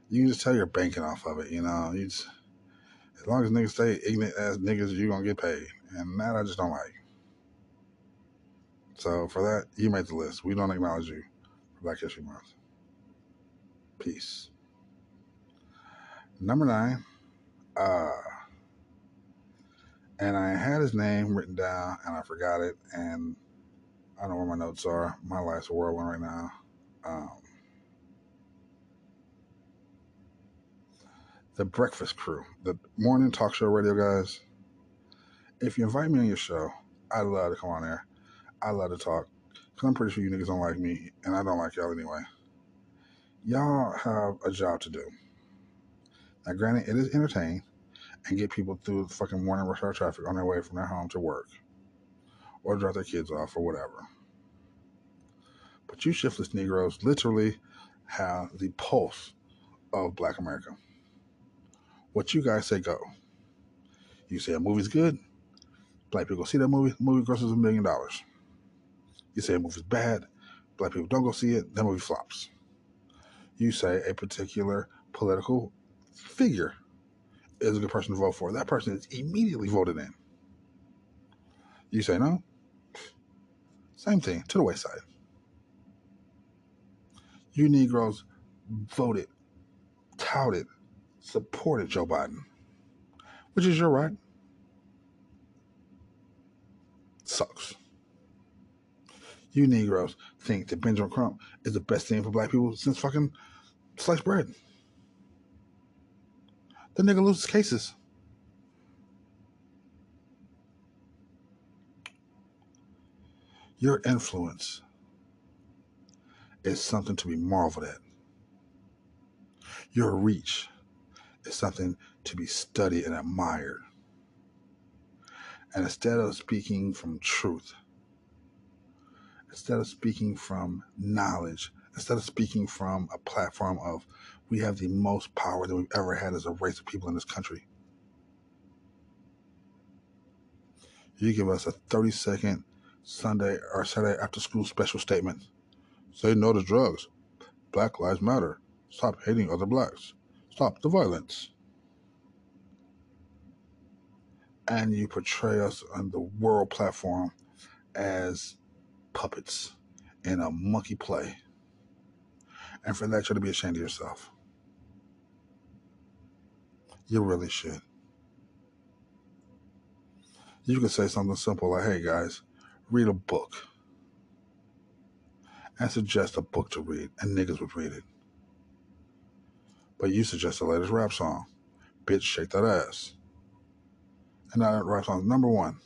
you just tell you're banking off of it, you know. You just as long as niggas stay ignorant as niggas, you're gonna get paid. And that I just don't like. So for that, you made the list. We don't acknowledge you for Black History Month. Peace. Number nine, uh and I had his name written down and I forgot it and I don't know where my notes are. My life's a whirlwind right now. Um, the Breakfast Crew, the morning talk show radio guys. If you invite me on your show, I'd love to come on there. I'd love to talk because I'm pretty sure you niggas don't like me and I don't like y'all anyway. Y'all have a job to do. Now, granted, it is entertaining and get people through the fucking morning rush hour traffic on their way from their home to work or drop their kids off or whatever. But you shiftless Negroes literally have the pulse of Black America. What you guys say go. You say a movie's good, black people go see that movie, the movie grosses a million dollars. You say a movie's bad, black people don't go see it, that movie flops. You say a particular political figure is a good person to vote for. That person is immediately voted in. You say no? Same thing, to the wayside. You Negroes voted, touted, supported Joe Biden, which is your right. Sucks. You Negroes think that Benjamin Crump is the best thing for black people since fucking sliced bread. The nigga loses cases. Your influence is something to be marveled at. Your reach is something to be studied and admired. And instead of speaking from truth, instead of speaking from knowledge, instead of speaking from a platform of we have the most power that we've ever had as a race of people in this country, you give us a 30 second Sunday or Saturday after school special statement. Say no to drugs. Black Lives Matter. Stop hating other blacks. Stop the violence. And you portray us on the world platform as puppets in a monkey play. And for that, you ought to be ashamed of yourself. You really should. You could say something simple like, hey guys, read a book. And suggest a book to read, and niggas would read it. But you suggest the latest rap song. Bitch, shake that ass. And that rap song number one.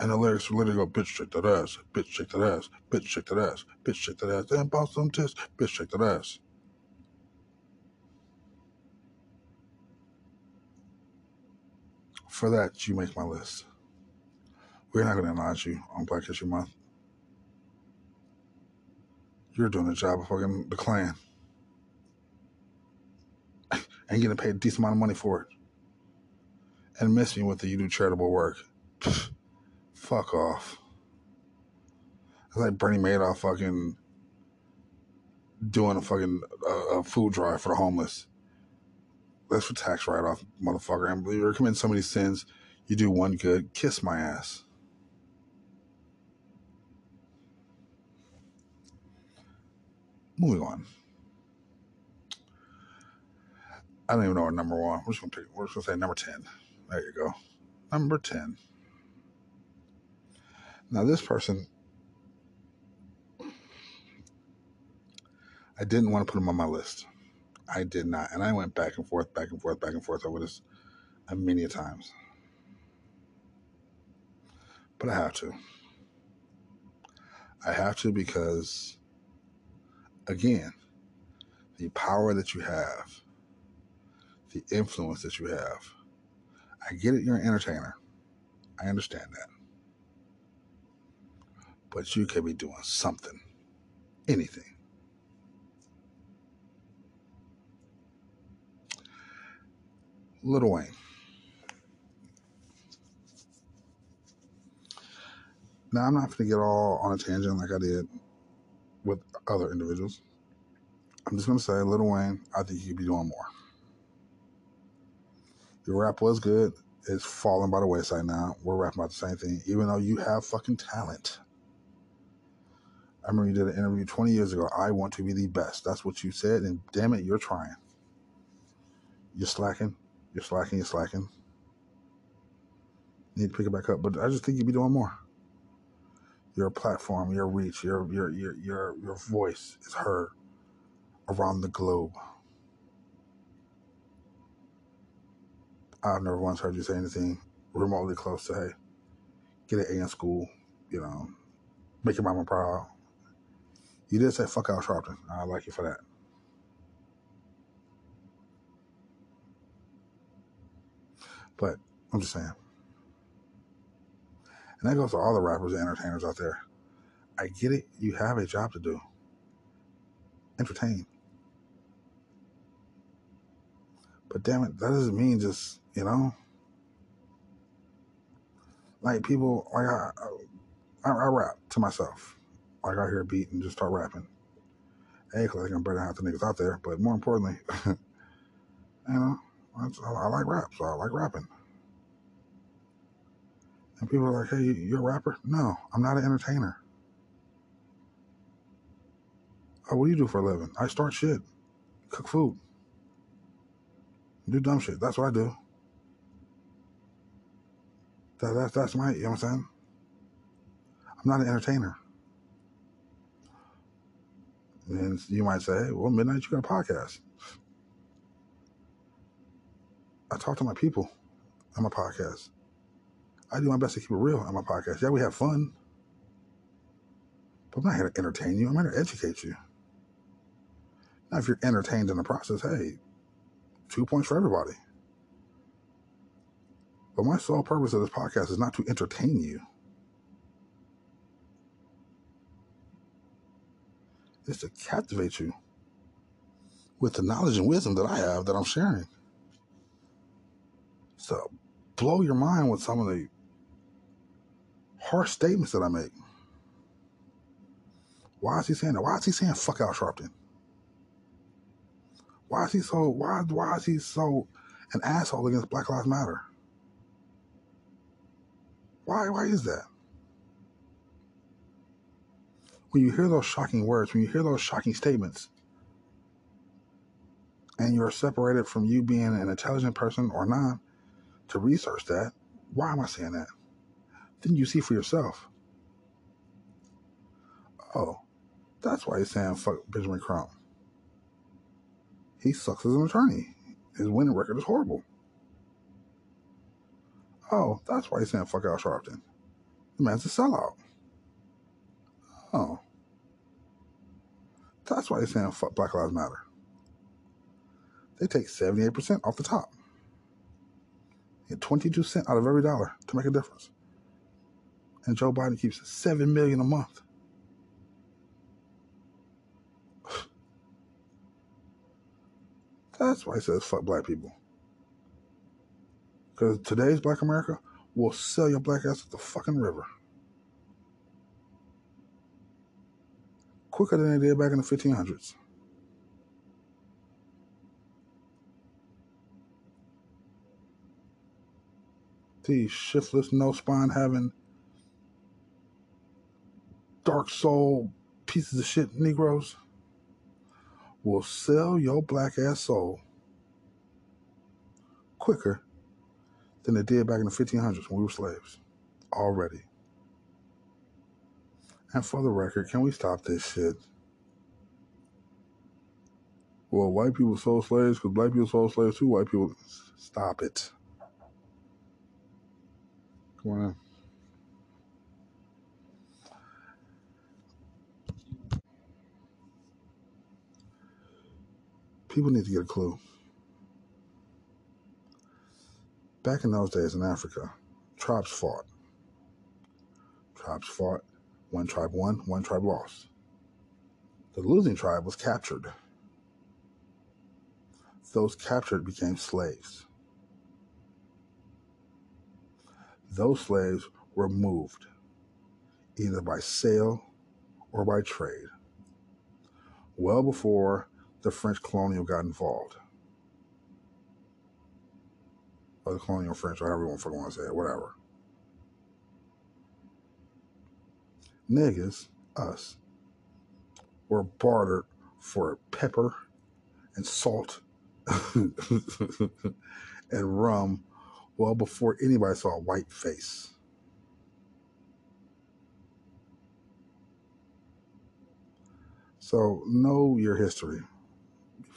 And the lyrics literally go, bitch, shake that ass, bitch, shake that ass, bitch, shake that ass, bitch, shake that ass, and bounce some tits, bitch, shake that ass. For that, you make my list. We're not going to acknowledge you on Black History Month. You're doing a job of fucking the Klan. and getting paid a decent amount of money for it. And miss me with the you do charitable work. Fuck off. It's like Bernie Madoff fucking doing a fucking uh, a food drive for the homeless. That's for tax write off, motherfucker. And you're committing so many sins. You do one good, kiss my ass. Moving on. I don't even know our number one. We're just gonna pick. We're just gonna say number ten. There you go. Number ten. Now this person, I didn't want to put him on my list. I did not, and I went back and forth, back and forth, back and forth over this a many times. But I have to. I have to because, again, the power that you have, the influence that you have. I get it, you're an entertainer. I understand that. But you could be doing something, anything. Little Wayne. Now, I'm not going to get all on a tangent like I did with other individuals. I'm just to say, Lil Wayne, I think you could be doing more. Your rap was good. It's falling by the wayside now. We're rapping about the same thing, even though you have fucking talent. I remember you did an interview 20 years ago. I want to be the best. That's what you said, and damn it, you're trying. You're slacking. You're slacking. You're slacking. You need to pick it back up, but I just think you'd be doing more your platform, your reach, your your your your, your voice is heard around the globe. I've never once heard you say anything remotely close to hey, get an A in school, you know, make your mama proud. You did say fuck Al Sharpton. I like you for that. But I'm just saying. And that goes to all the rappers and entertainers out there. I get it. You have a job to do. Entertain. But damn it, that doesn't mean just, you know, like people, like I, I, I rap to myself. Like I hear a beat and just start rapping. Hey, cause I think I'm better than half the niggas out there. But more importantly, you know, I, I like rap, so I like rapping. And people are like, hey, you're a rapper? No, I'm not an entertainer. Oh, what do you do for a living? I start shit, cook food, do dumb shit. That's what I do. That, that, that's my, you know what I'm saying? I'm not an entertainer. And you might say, well, Midnight, you got a podcast. I talk to my people on my podcast. I do my best to keep it real on my podcast. Yeah, we have fun. But I'm not here to entertain you. I'm here to educate you. Now, if you're entertained in the process, hey, two points for everybody. But my sole purpose of this podcast is not to entertain you. It's to captivate you with the knowledge and wisdom that I have that I'm sharing. So blow your mind with some of the harsh statements that I make. Why is he saying that? Why is he saying fuck Al Sharpton? Why is he so why why is he so an asshole against Black Lives Matter? Why why is that? When you hear those shocking words, when you hear those shocking statements, and you're separated from you being an intelligent person or not to research that, why am I saying that? Then you see for yourself. Oh, that's why he's saying fuck Benjamin Crump. He sucks as an attorney. His winning record is horrible. Oh, that's why he's saying fuck Al Sharpton. The man's a sellout. Oh. That's why he's saying fuck Black Lives Matter. They take 78% off the top. Get 22 cents out of every dollar to make a difference. And Joe Biden keeps 7 million a month. That's why he says fuck black people. Because today's black America will sell your black ass at the fucking river. Quicker than they did back in the 1500s. These shiftless, no spine having, dark soul pieces of shit Negroes will sell your black ass soul quicker than they did back in the 1500s when we were slaves already. And for the record, can we stop this shit? Well, white people sold slaves because black people sold slaves too. White people, stop it. Come on. People need to get a clue. Back in those days in Africa, tribes fought. Tribes fought. One tribe won, one tribe lost. The losing tribe was captured. Those captured became slaves. Those slaves were moved either by sale or by trade well before the French colonial got involved. Or the colonial French, or however you want to say it, whatever. Niggas, us, were bartered for pepper and salt and rum well before anybody saw a white face. So know your history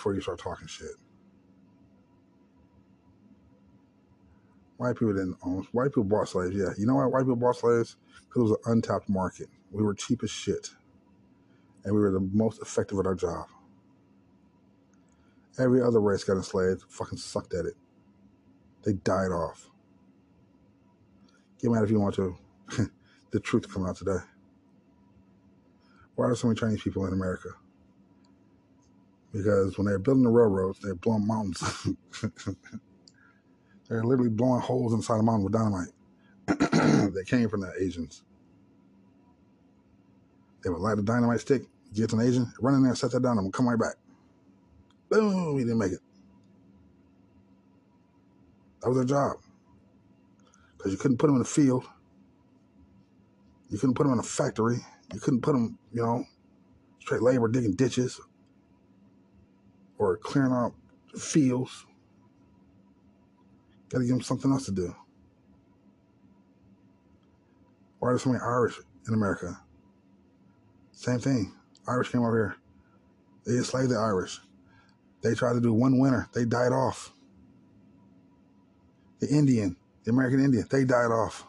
before you start talking shit. White people didn't own. White people bought slaves. Yeah, you know why white people bought slaves? Because it was an untapped market. We were cheap as shit, and we were the most effective at our job. Every other race got enslaved, fucking sucked at it. They died off. Get mad if you want to. the truth coming out today. Why are there so many Chinese people in America? Because when they're building the railroads, they're blowing mountains. they're literally blowing holes inside the mountain with dynamite. they came from the Asians. They would light a dynamite stick, get an Asian, run in there, set that down, and come right back. Boom, he didn't make it. That was their job. Because you couldn't put them in the field. You couldn't put them in a factory. You couldn't put them, you know, straight labor digging ditches or clearing out fields. Got to give them something else to do. Why are there so many Irish in America? Same thing. Irish came over here. They enslaved the Irish. They tried to do one winter. They died off. The Indian, the American Indian, they died off.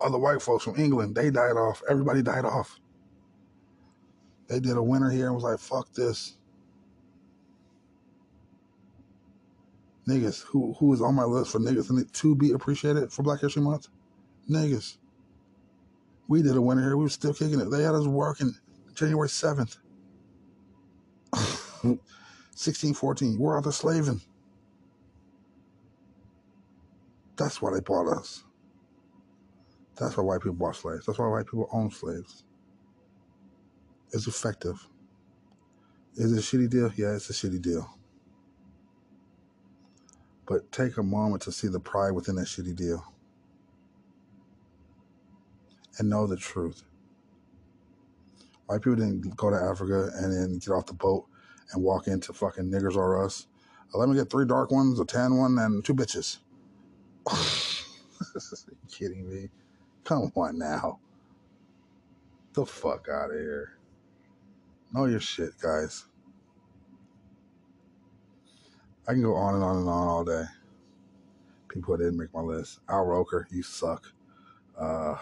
Other white folks from England, they died off. Everybody died off. They did a winter here and was like, fuck this. Niggas, who who is on my list for niggas to be appreciated for Black History Month? Niggas. We did a winner here. We were still kicking it. They had us working January 7th. 1614. We're out there slaving. That's why they bought us. That's why white people bought slaves. That's why white people own slaves. It's effective. Is it a shitty deal? Yeah, it's a shitty deal. But take a moment to see the pride within that shitty deal and know the truth. White people didn't go to Africa and then get off the boat and walk into fucking niggers or us. Let me get three dark ones, a tan one, and two bitches. kidding me? Come on now. The fuck out of here. Know your shit, guys. I can go on and on and on all day. People that didn't make my list. Al Roker, you suck. Uh,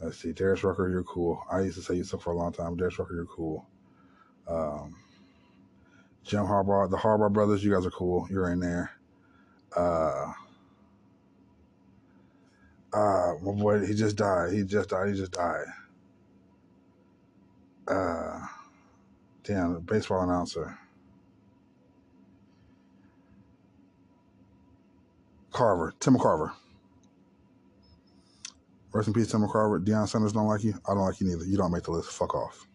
Let's see, Darius Rucker, you're cool. I used to say you suck for a long time. Darius Rucker, you're cool. Um, Jim Harbaugh, the Harbaugh brothers, you guys are cool. You're in there. Uh, uh, my boy, he just died. He just died. He just died. Uh, damn, baseball announcer. Carver, Tim Carver. Rest in peace, Tim McCarver. Deion Sanders don't like you. I don't like you neither. You don't make the list. Fuck off.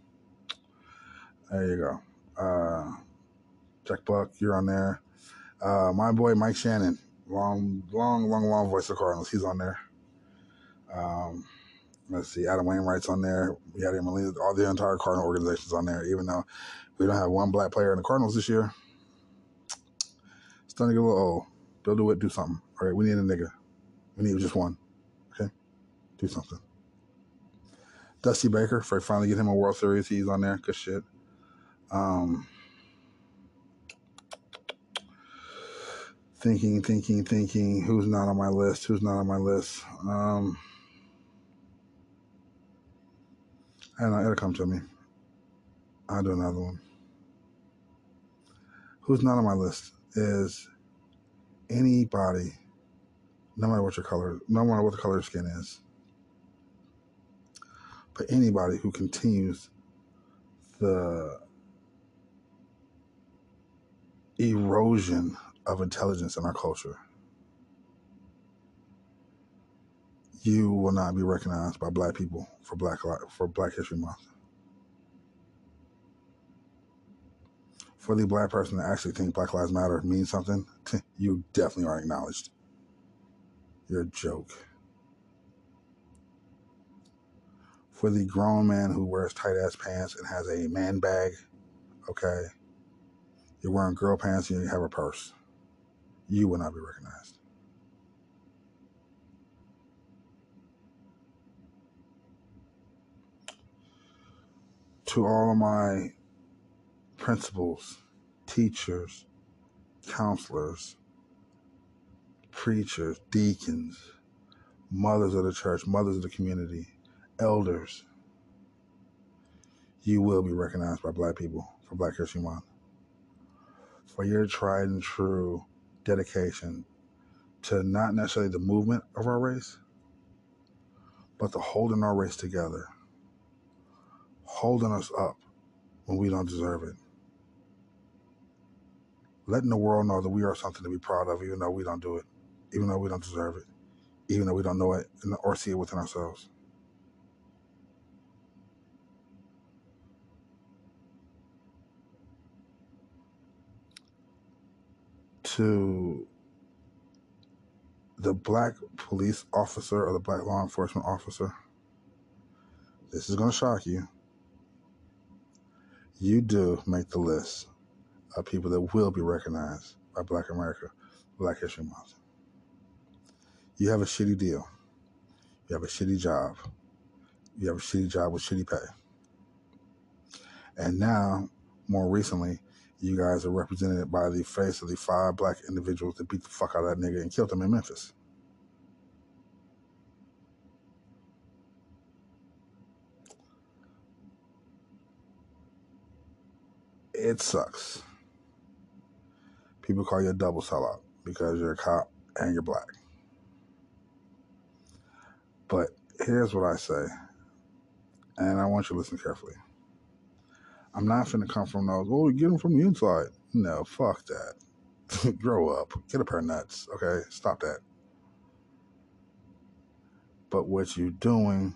There you go. Uh, Jack Buck, you're on there. Uh, my boy Mike Shannon, long, long, long, long voice of Cardinals. He's on there. Um, let's see, Adam Wainwright's on there. We had him all the entire Cardinal organizations on there. Even though we don't have one black player in the Cardinals this year, it's starting to get a little old. DeWitt, do it, do something. All right, we need a nigga. We need just one Okay. do something. Dusty Baker, for I finally get him a World Series, he's on there. Good shit. Um, thinking, thinking, thinking. Who's not on my list? Who's not on my list? Um, I don't know. It'll come to me. I'll do another one. Who's not on my list is anybody, no matter what your color, no matter what the color of skin is but anybody who continues the erosion of intelligence in our culture, you will not be recognized by black people for black for Black History Month. For the black person to actually think Black Lives Matter means something, you definitely are acknowledged. You're a joke for the grown man who wears tight ass pants and has a man bag, okay? You're wearing girl pants and you have a purse. You will not be recognized. To all of my principals, teachers, counselors, preachers, deacons, mothers of the church, mothers of the community, elders, you will be recognized by black people for Black History Month for your tried and true dedication to not necessarily the movement of our race, but to holding our race together, holding us up when we don't deserve it, letting the world know that we are something to be proud of, even though we don't do it, even though we don't deserve it, even though we don't know it or see it within ourselves. To the black police officer or the black law enforcement officer, this is going to shock you. You do make the list of people that will be recognized by Black America, Black History Month. You have a shitty deal. You have a shitty job. You have a shitty job with shitty pay. And now, more recently, you guys are represented by the face of the five black individuals that beat the fuck out of that nigga and killed him in Memphis. It sucks. People call you a double sellout because you're a cop and you're black. But here's what I say, and I want you to listen carefully. I'm not finna come from those, oh, get them from the inside. No, fuck that. Grow up. Get a pair of nuts, okay? Stop that. But what you're doing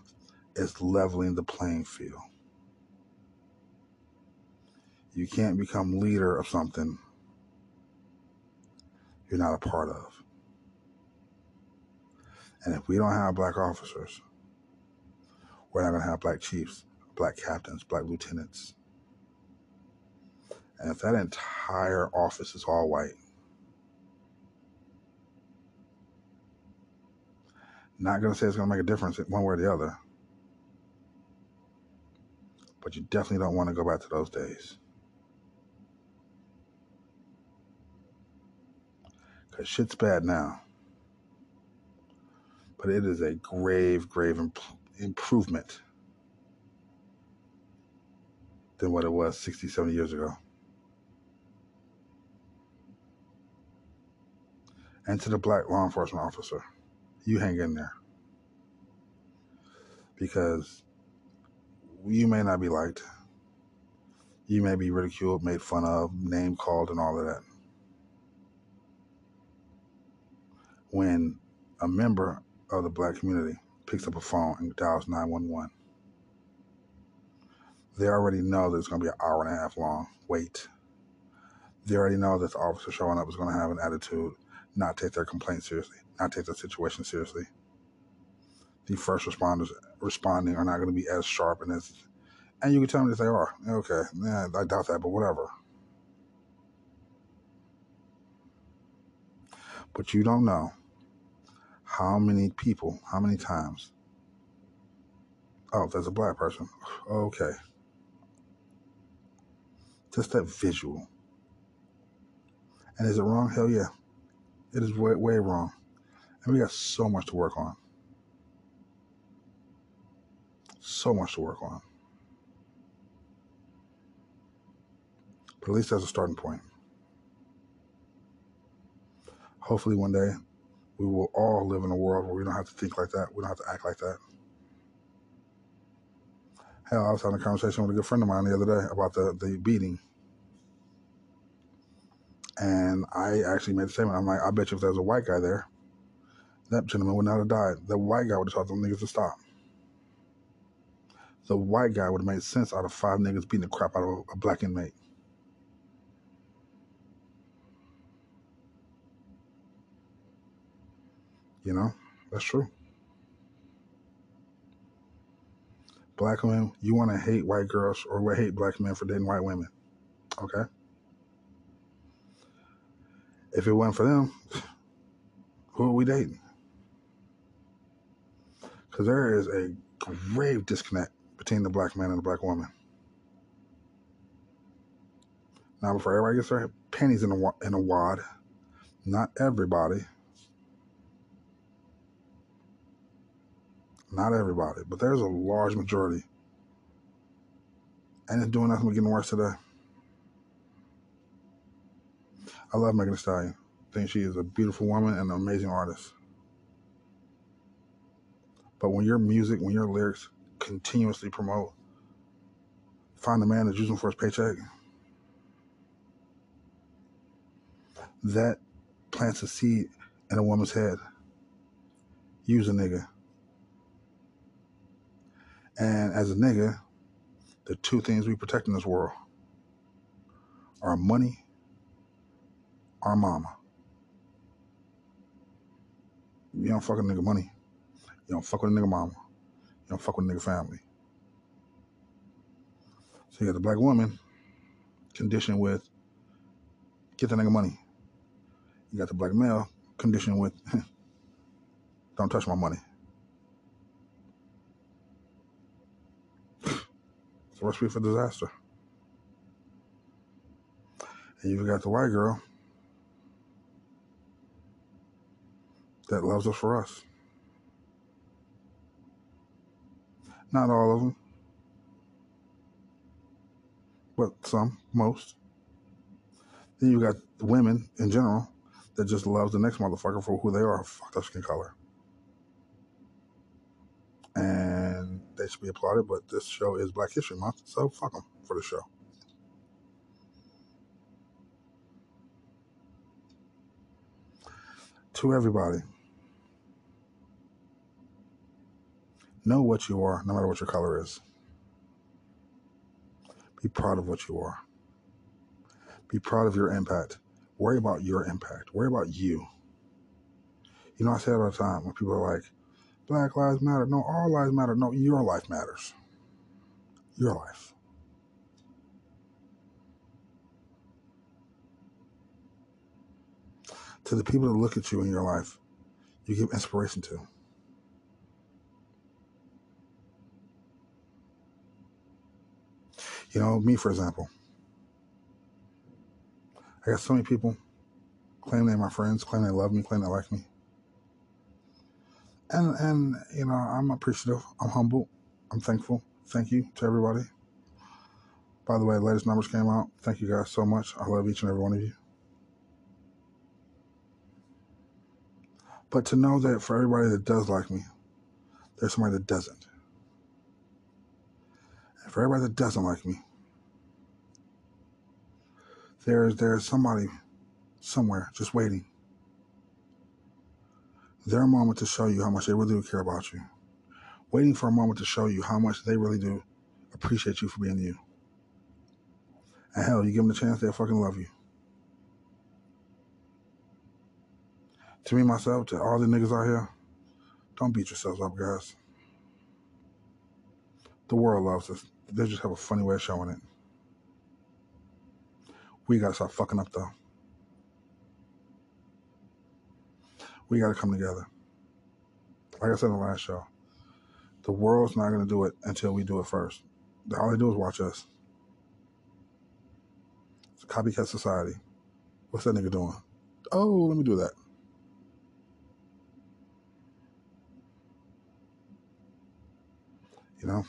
is leveling the playing field. You can't become leader of something you're not a part of. And if we don't have black officers, we're not going to have black chiefs, black captains, black lieutenants. And if that entire office is all white, not going to say it's going to make a difference one way or the other, but you definitely don't want to go back to those days. Because shit's bad now but it is a grave, grave imp- improvement than what it was 60, 70 years ago. And to the black law enforcement officer, you hang in there. Because you may not be liked. You may be ridiculed, made fun of, name called, and all of that. When a member of the black community picks up a phone and dials 911. They already know that it's going to be an hour and a half long wait. They already know that the officer showing up is going to have an attitude, not take their complaint seriously, not take their situation seriously. The first responders responding are not going to be as sharp and as, and you can tell me that they are. Okay, yeah, I doubt that, but whatever. But you don't know how many people, how many times? Oh, there's a black person. Okay. Just that visual. And is it wrong? Hell yeah. It is way, way wrong. And we got so much to work on. So much to work on. But at least that's a starting point. Hopefully, one day we will all live in a world where we don't have to think like that. We don't have to act like that. Hell, I was having a conversation with a good friend of mine the other day about the, the beating. And I actually made the statement. I'm like, I bet you if there was a white guy there, that gentleman would not have died. The white guy would have told them niggas to stop. The white guy would have made sense out of five niggas beating the crap out of a black inmate. You know, that's true. Black women, you want to hate white girls or hate black men for dating white women. Okay? If it wasn't for them, who are we dating? Because there is a grave disconnect between the black man and the black woman. Now, before everybody gets their panties in a, in a wad, not everybody Not everybody, but there's a large majority. And it's doing nothing but getting worse today. I love Megan Thee Stallion. think she is a beautiful woman and an amazing artist. But when your music, when your lyrics continuously promote, find a man that's using for his paycheck, that plants a seed in a woman's head. Use a nigga. And as a nigga, the two things we protect in this world are money, our mama. You don't fuck with a nigga money. You don't fuck with a nigga mama. You don't fuck with a nigga family. So you got the black woman conditioned with get the nigga money. You got the black male conditioned with don't touch my money. It's a recipe for disaster. And you've got the white girl that loves us for us. Not all of them, but some, most. Then you've got women in general that just loves the next motherfucker for who they are, fucked up skin color. And should be applauded, but this show is Black History Month, so fuck them for the show. To everybody, Know what you are, no matter what your color is. Be proud of what you are. Be proud of your impact. Worry about your impact. Worry about you. You know, I say it all the time when people are like, Black Lives Matter. No, all lives matter. No, your life matters. Your life. To the people that look at you in your life, you give inspiration to. You know, me, for example, I got so many people claim they're my friends, claim they love me, claim they like me. And, and you know, I'm appreciative. I'm humble. I'm thankful. Thank you to everybody. By the way, the latest numbers came out. Thank you guys so much. I love each and every one of you. But to know that for everybody that does like me, there's somebody that doesn't. And for everybody that doesn't like me, there's there's somebody somewhere just waiting. Their moment to show you how much they really do care about you. Waiting for a moment to show you how much they really do appreciate you for being you. And hell, you give them the chance, they'll fucking love you. To me, myself, to all the niggas out here, don't beat yourselves up, guys. The world loves us. They just have a funny way of showing it. We gotta stop fucking up though. We gotta come together. Like I said in the last show, the world's not gonna do it until we do it first. All they do is watch us. It's a copycat society. What's that nigga doing? Oh, let me do that. You know?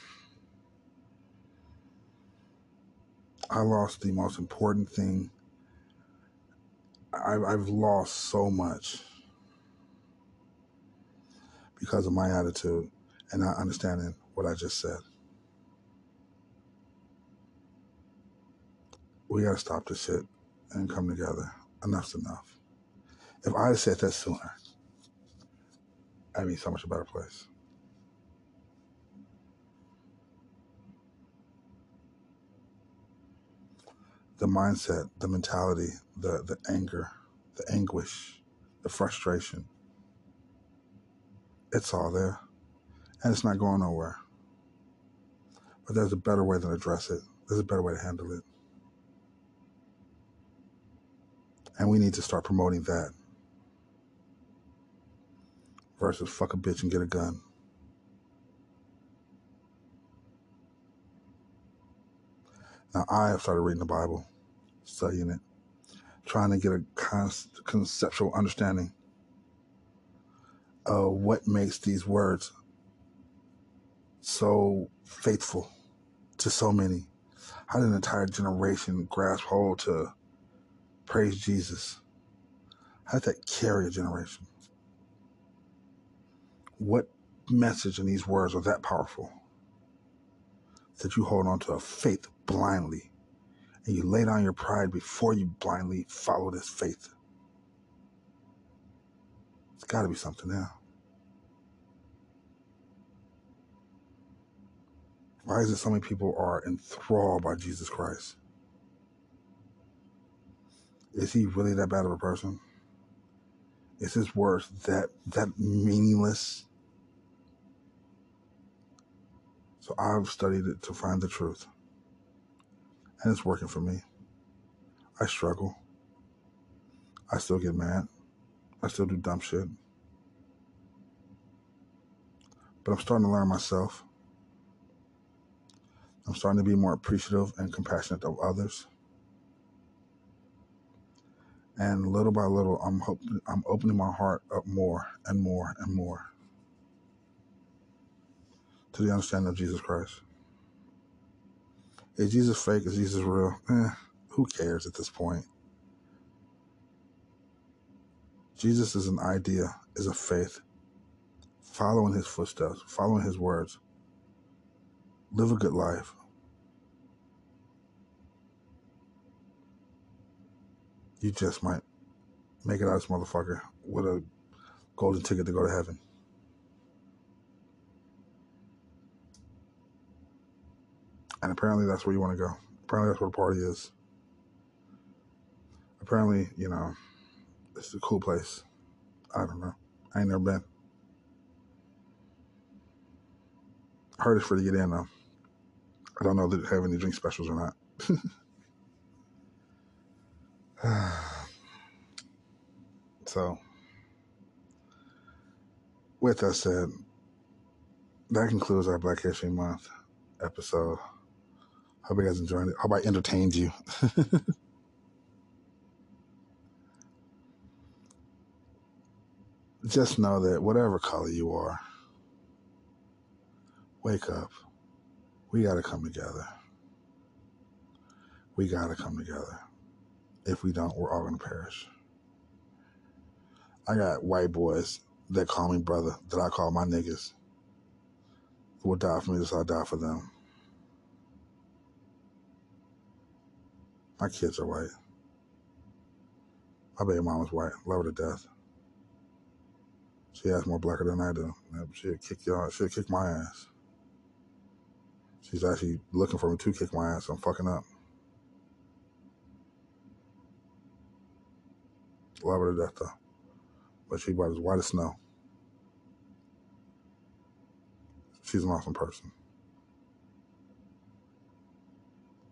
I lost the most important thing. I've, I've lost so much because of my attitude and not understanding what I just said. We got to stop this shit and come together. Enough's enough. If I had said that sooner, I'd be so much a better place. the mindset, the mentality, the, the anger, the anguish, the frustration. It's all there. And it's not going nowhere. But there's a better way to address it. There's a better way to handle it. And we need to start promoting that versus fuck a bitch and get a gun. Now, I have started reading the Bible studying it, trying to get a conceptual understanding of what makes these words so faithful to so many. How did an entire generation grasp hold to praise Jesus? How did that carry a generation? What message in these words are that powerful that you hold on to a faith blindly and you lay down your pride before you blindly follow this faith? Got to be something there. Why is it so many people are enthralled by Jesus Christ? Is he really that bad of a person? Is his words that that meaningless? So I've studied it to find the truth. And it's working for me. I struggle. I still get mad. I still do dumb shit. But I'm starting to learn myself. I'm starting to be more appreciative and compassionate of others. And little by little, I'm hope, I'm opening my heart up more and more and more to the understanding of Jesus Christ. Is Jesus fake? Is Jesus real? Eh, who cares at this point? Jesus is an idea, is a faith. Following his footsteps, following his words. Live a good life. You just might make it out of this motherfucker with a golden ticket to go to heaven. And apparently that's where you want to go. Apparently that's where the party is. Apparently, you know, it's a cool place. I don't know. I ain't never been. I for to get in though. I don't know if they have any drink specials or not. so, with that said, that concludes our Black History Month episode. Hope you guys enjoyed it. Hope I entertained you. Just know that whatever color you are, wake up. We got to come together. We got to come together. If we don't, we're all going to perish. I got white boys that call me brother, that I call my niggas, who will die for me just I die for them. My kids are white. My baby mama's white. Love her to death. She has more blacker than I do. She'll kick y'all. She'll kick my ass. She's actually looking for me to kick my ass. I'm fucking up. Love her to death though. But she's about as white as snow. She's an awesome person.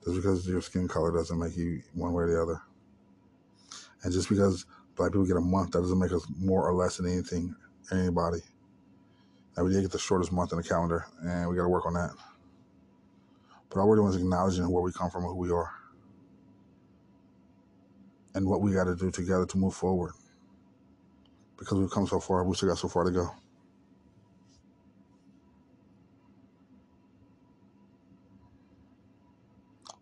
Just because your skin color doesn't make you one way or the other. And just because black people get a month, that doesn't make us more or less than anything, anybody. Now we did get the shortest month in the calendar, and we got to work on that. But all we're doing is acknowledging where we come from and who we are. And what we got to do together to move forward. Because we've come so far, we still got so far to go.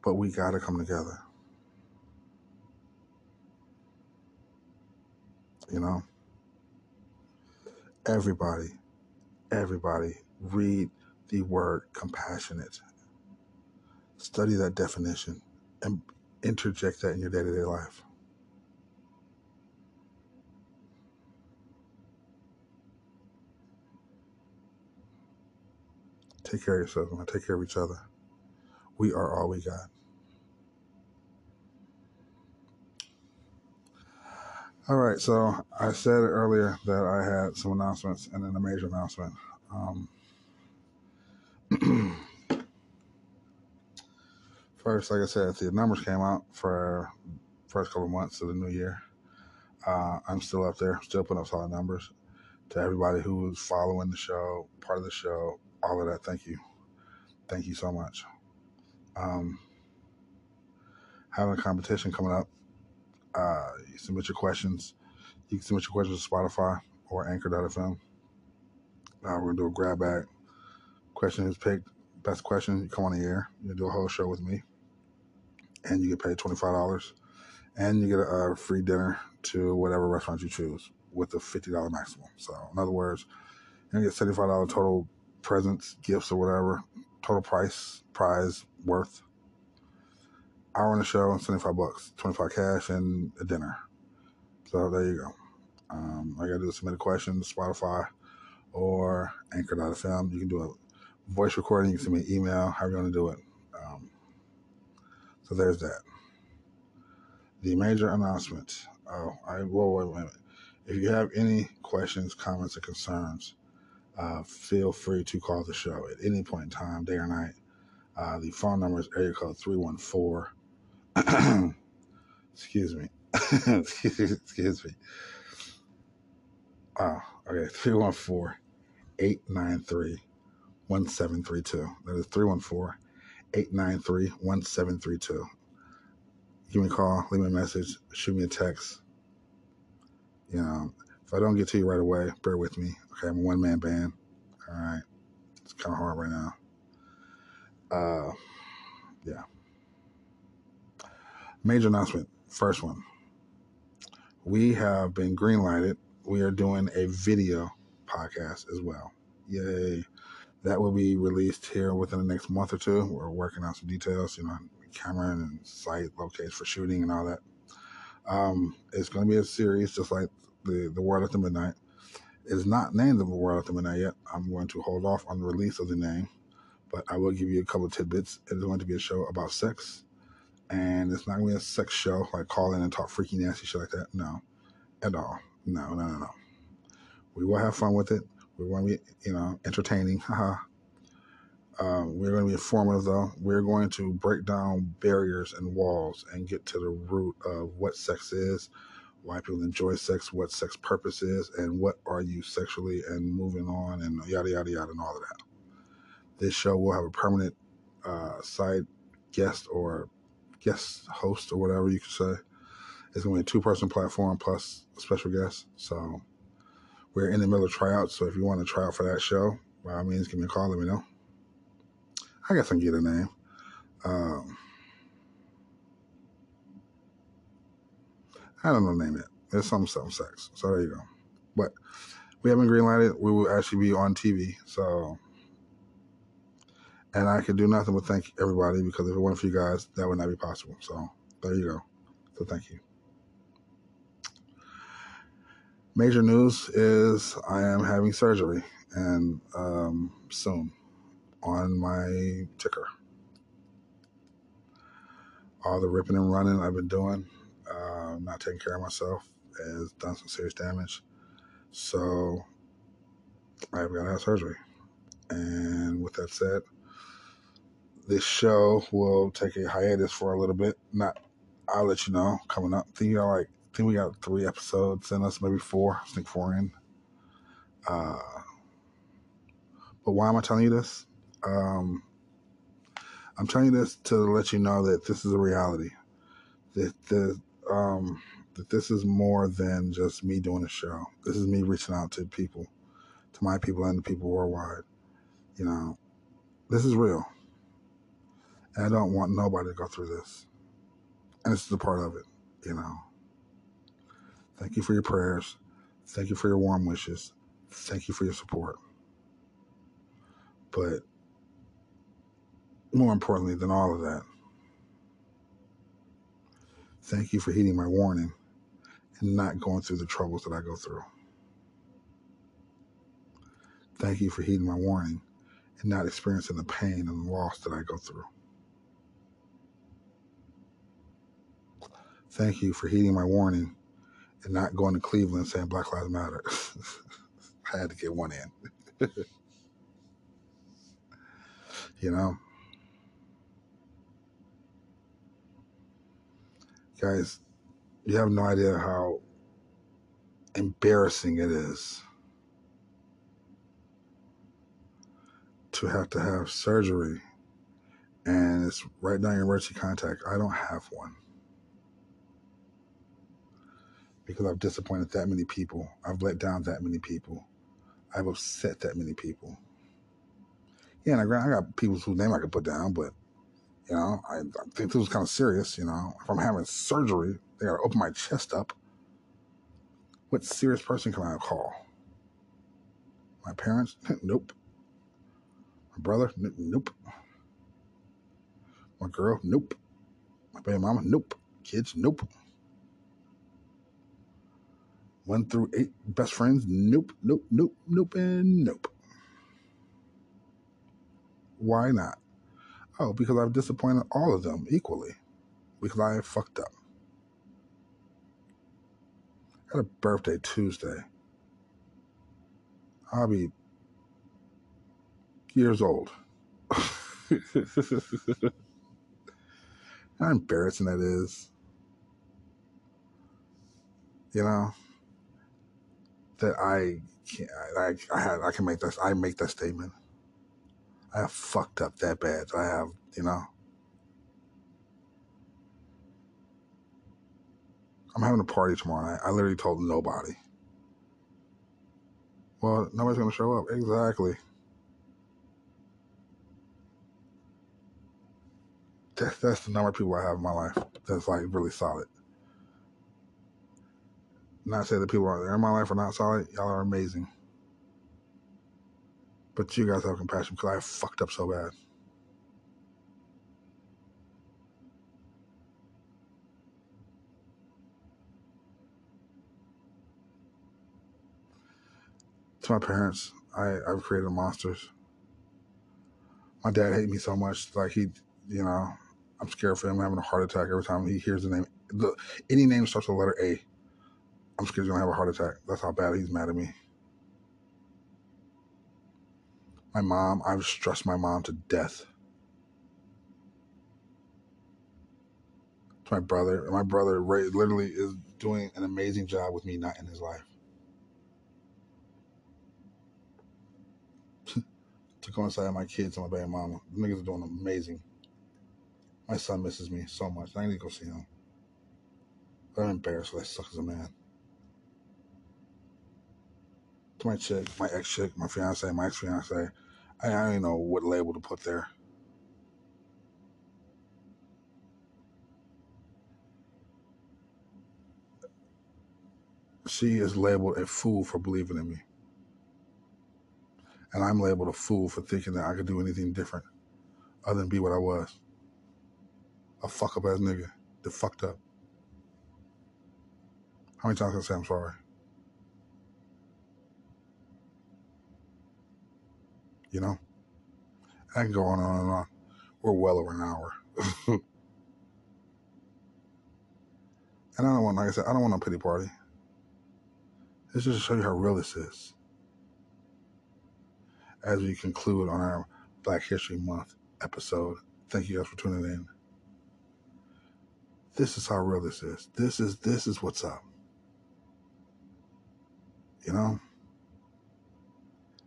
But we got to come together. You know? Everybody, everybody read the word compassionate. Study that definition and interject that in your day to day life. Take care of yourself and take care of each other. We are all we got. All right, so I said earlier that I had some announcements and then a major announcement. Um, first, like I said, the numbers came out for first couple of months of the new year. Uh, I'm still up there, still putting up solid numbers. To everybody who is following the show, part of the show, all of that, thank you, thank you so much. Um, having a competition coming up uh, you submit your questions. You can submit your questions to Spotify or Anchor.fm. Uh, we're going to do a grab bag. Question is picked. Best question, you come on the air. You do a whole show with me. And you get paid $25. and you get a, a free dinner to whatever restaurant you choose with a fifty dollar maximum. So, in other words, you get seventy five dollar total presents, gifts, or whatever. Total price, prize, worth. Hour on the show, seventy five bucks, twenty five cash, and a dinner. So there you go. Um, I got to do submit a question to Spotify or Anchor.fm. You can do a voice recording. You can send me an email, however you want to do it. So there's that. The major announcement. Oh, I whoa, wait a minute. If you have any questions, comments, or concerns, uh, feel free to call the show at any point in time, day or night. Uh, the phone number is area code 314. excuse me. excuse me. Oh, okay. 314 893 1732. That is 314 893 1732. Give me a call, leave me a message, shoot me a text. You know, if I don't get to you right away, bear with me. Okay, I'm a one man band. All right. It's kind of hard right now. Uh, yeah. Major announcement. First one. We have been greenlighted. We are doing a video podcast as well. Yay. That will be released here within the next month or two. We're working on some details, you know, camera and site locates for shooting and all that. Um, it's going to be a series just like the, the World After Midnight. It is not named the World After Midnight yet. I'm going to hold off on the release of the name, but I will give you a couple of tidbits. It is going to be a show about sex, and it's not going to be a sex show like call in and talk freaky nasty shit like that. No, at all. No, no, no, no. We will have fun with it. We're going to be, you know, entertaining. Haha. Um, we're going to be informative, though. We're going to break down barriers and walls and get to the root of what sex is, why people enjoy sex, what sex purpose is, and what are you sexually and moving on, and yada, yada, yada, and all of that. This show will have a permanent uh, side guest or guest host or whatever you could say. It's going to be a two person platform plus a special guest. So we're in the middle of tryouts. So if you want to try out for that show, by all means, give me a call. Let me know. I guess I can get a name. Um, I don't know the name it. It's some some sex. So there you go. But we haven't greenlighted. We will actually be on TV. So, and I can do nothing but thank everybody because if it weren't for you guys, that would not be possible. So there you go. So thank you. Major news is I am having surgery and um, soon on my ticker. All the ripping and running I've been doing, uh, not taking care of myself, has done some serious damage. So I've got to have surgery. And with that said, this show will take a hiatus for a little bit. Not, I'll let you know coming up. Think you got like, I think we got three episodes in us, maybe four. I think four in. Uh, but why am I telling you this? Um, I'm telling you this to let you know that this is a reality. That the um, that this is more than just me doing a show. This is me reaching out to people, to my people and the people worldwide. You know, this is real, and I don't want nobody to go through this. And this is a part of it. You know. Thank you for your prayers. Thank you for your warm wishes. Thank you for your support. But more importantly than all of that, thank you for heeding my warning and not going through the troubles that I go through. Thank you for heeding my warning and not experiencing the pain and loss that I go through. Thank you for heeding my warning and not going to Cleveland saying Black Lives Matter. I had to get one in. you know? Guys, you have no idea how embarrassing it is to have to have surgery and it's right now your emergency contact. I don't have one because I've disappointed that many people. I've let down that many people. I've upset that many people. Yeah, and I got, I got people whose name I could put down, but You know, I, I think this was kind of serious. You know, if I'm having surgery, they got to open my chest up. What serious person can I call? My parents? nope. My brother? N- nope. My girl? Nope. My baby mama? Nope. Kids? Nope. One through eight best friends? Nope, nope, nope, nope, and nope. Why not? Oh, because I've disappointed all of them equally. Because I fucked up. I had a birthday Tuesday. I'll be years old. How embarrassing that is. You know, that I can't, I, I, have, I can make that, I make that statement. I have fucked up that bad. I have, you know. I'm having a party tomorrow night. I literally told nobody. Well, nobody's going to show up. Exactly. That, that's the number of people I have in my life that's like really solid. Not say that people are there in my life are not solid. Y'all are amazing. But you guys have compassion because I fucked up so bad. To my parents, I, I've created monsters. My dad hates me so much, like he, you know, I'm scared for him having a heart attack every time he hears the name. The, any name starts with the letter A, I'm scared he's gonna have a heart attack. That's how bad he's mad at me. My mom, I've stressed my mom to death. To my brother, my brother Ray, literally is doing an amazing job with me not in his life. to coincide my kids and my baby mama. The niggas are doing amazing. My son misses me so much. I need to go see him. I'm embarrassed I suck as a man. To my chick, my ex chick, my fiance, my ex fiance, I, I don't even know what label to put there. She is labeled a fool for believing in me. And I'm labeled a fool for thinking that I could do anything different other than be what I was. A fuck up ass nigga that fucked up. How many times can I say I'm sorry? You know? I can go on and on and on. We're well over an hour. and I don't want, like I said, I don't want no pity party. It's just to show you how real this is. As we conclude on our Black History Month episode, thank you guys for tuning in. This is how real this is. This is this is what's up. You know?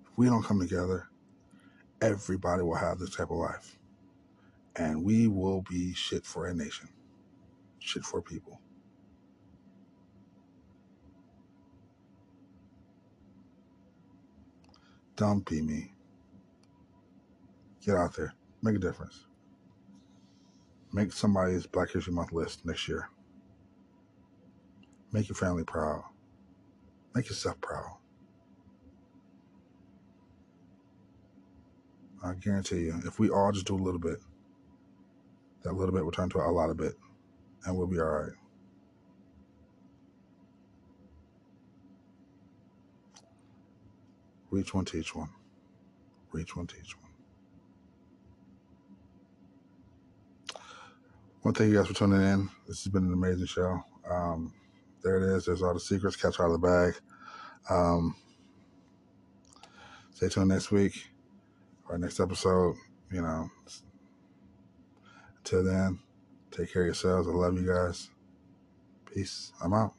If we don't come together, everybody will have this type of life. And we will be shit for a nation, shit for people. Don't be me. Get out there, make a difference. Make somebody's Black History Month list next year. Make your family proud. Make yourself proud. I guarantee you, if we all just do a little bit, that little bit will turn to a lot of bit, and we'll be all right. Reach one, teach one. Reach one, teach one. Well, thank you guys for tuning in. This has been an amazing show. Um, there it is. There's all the secrets. Catch out of the bag. Um, stay tuned next week our next episode. You know, until then, take care of yourselves. I love you guys. Peace. I'm out.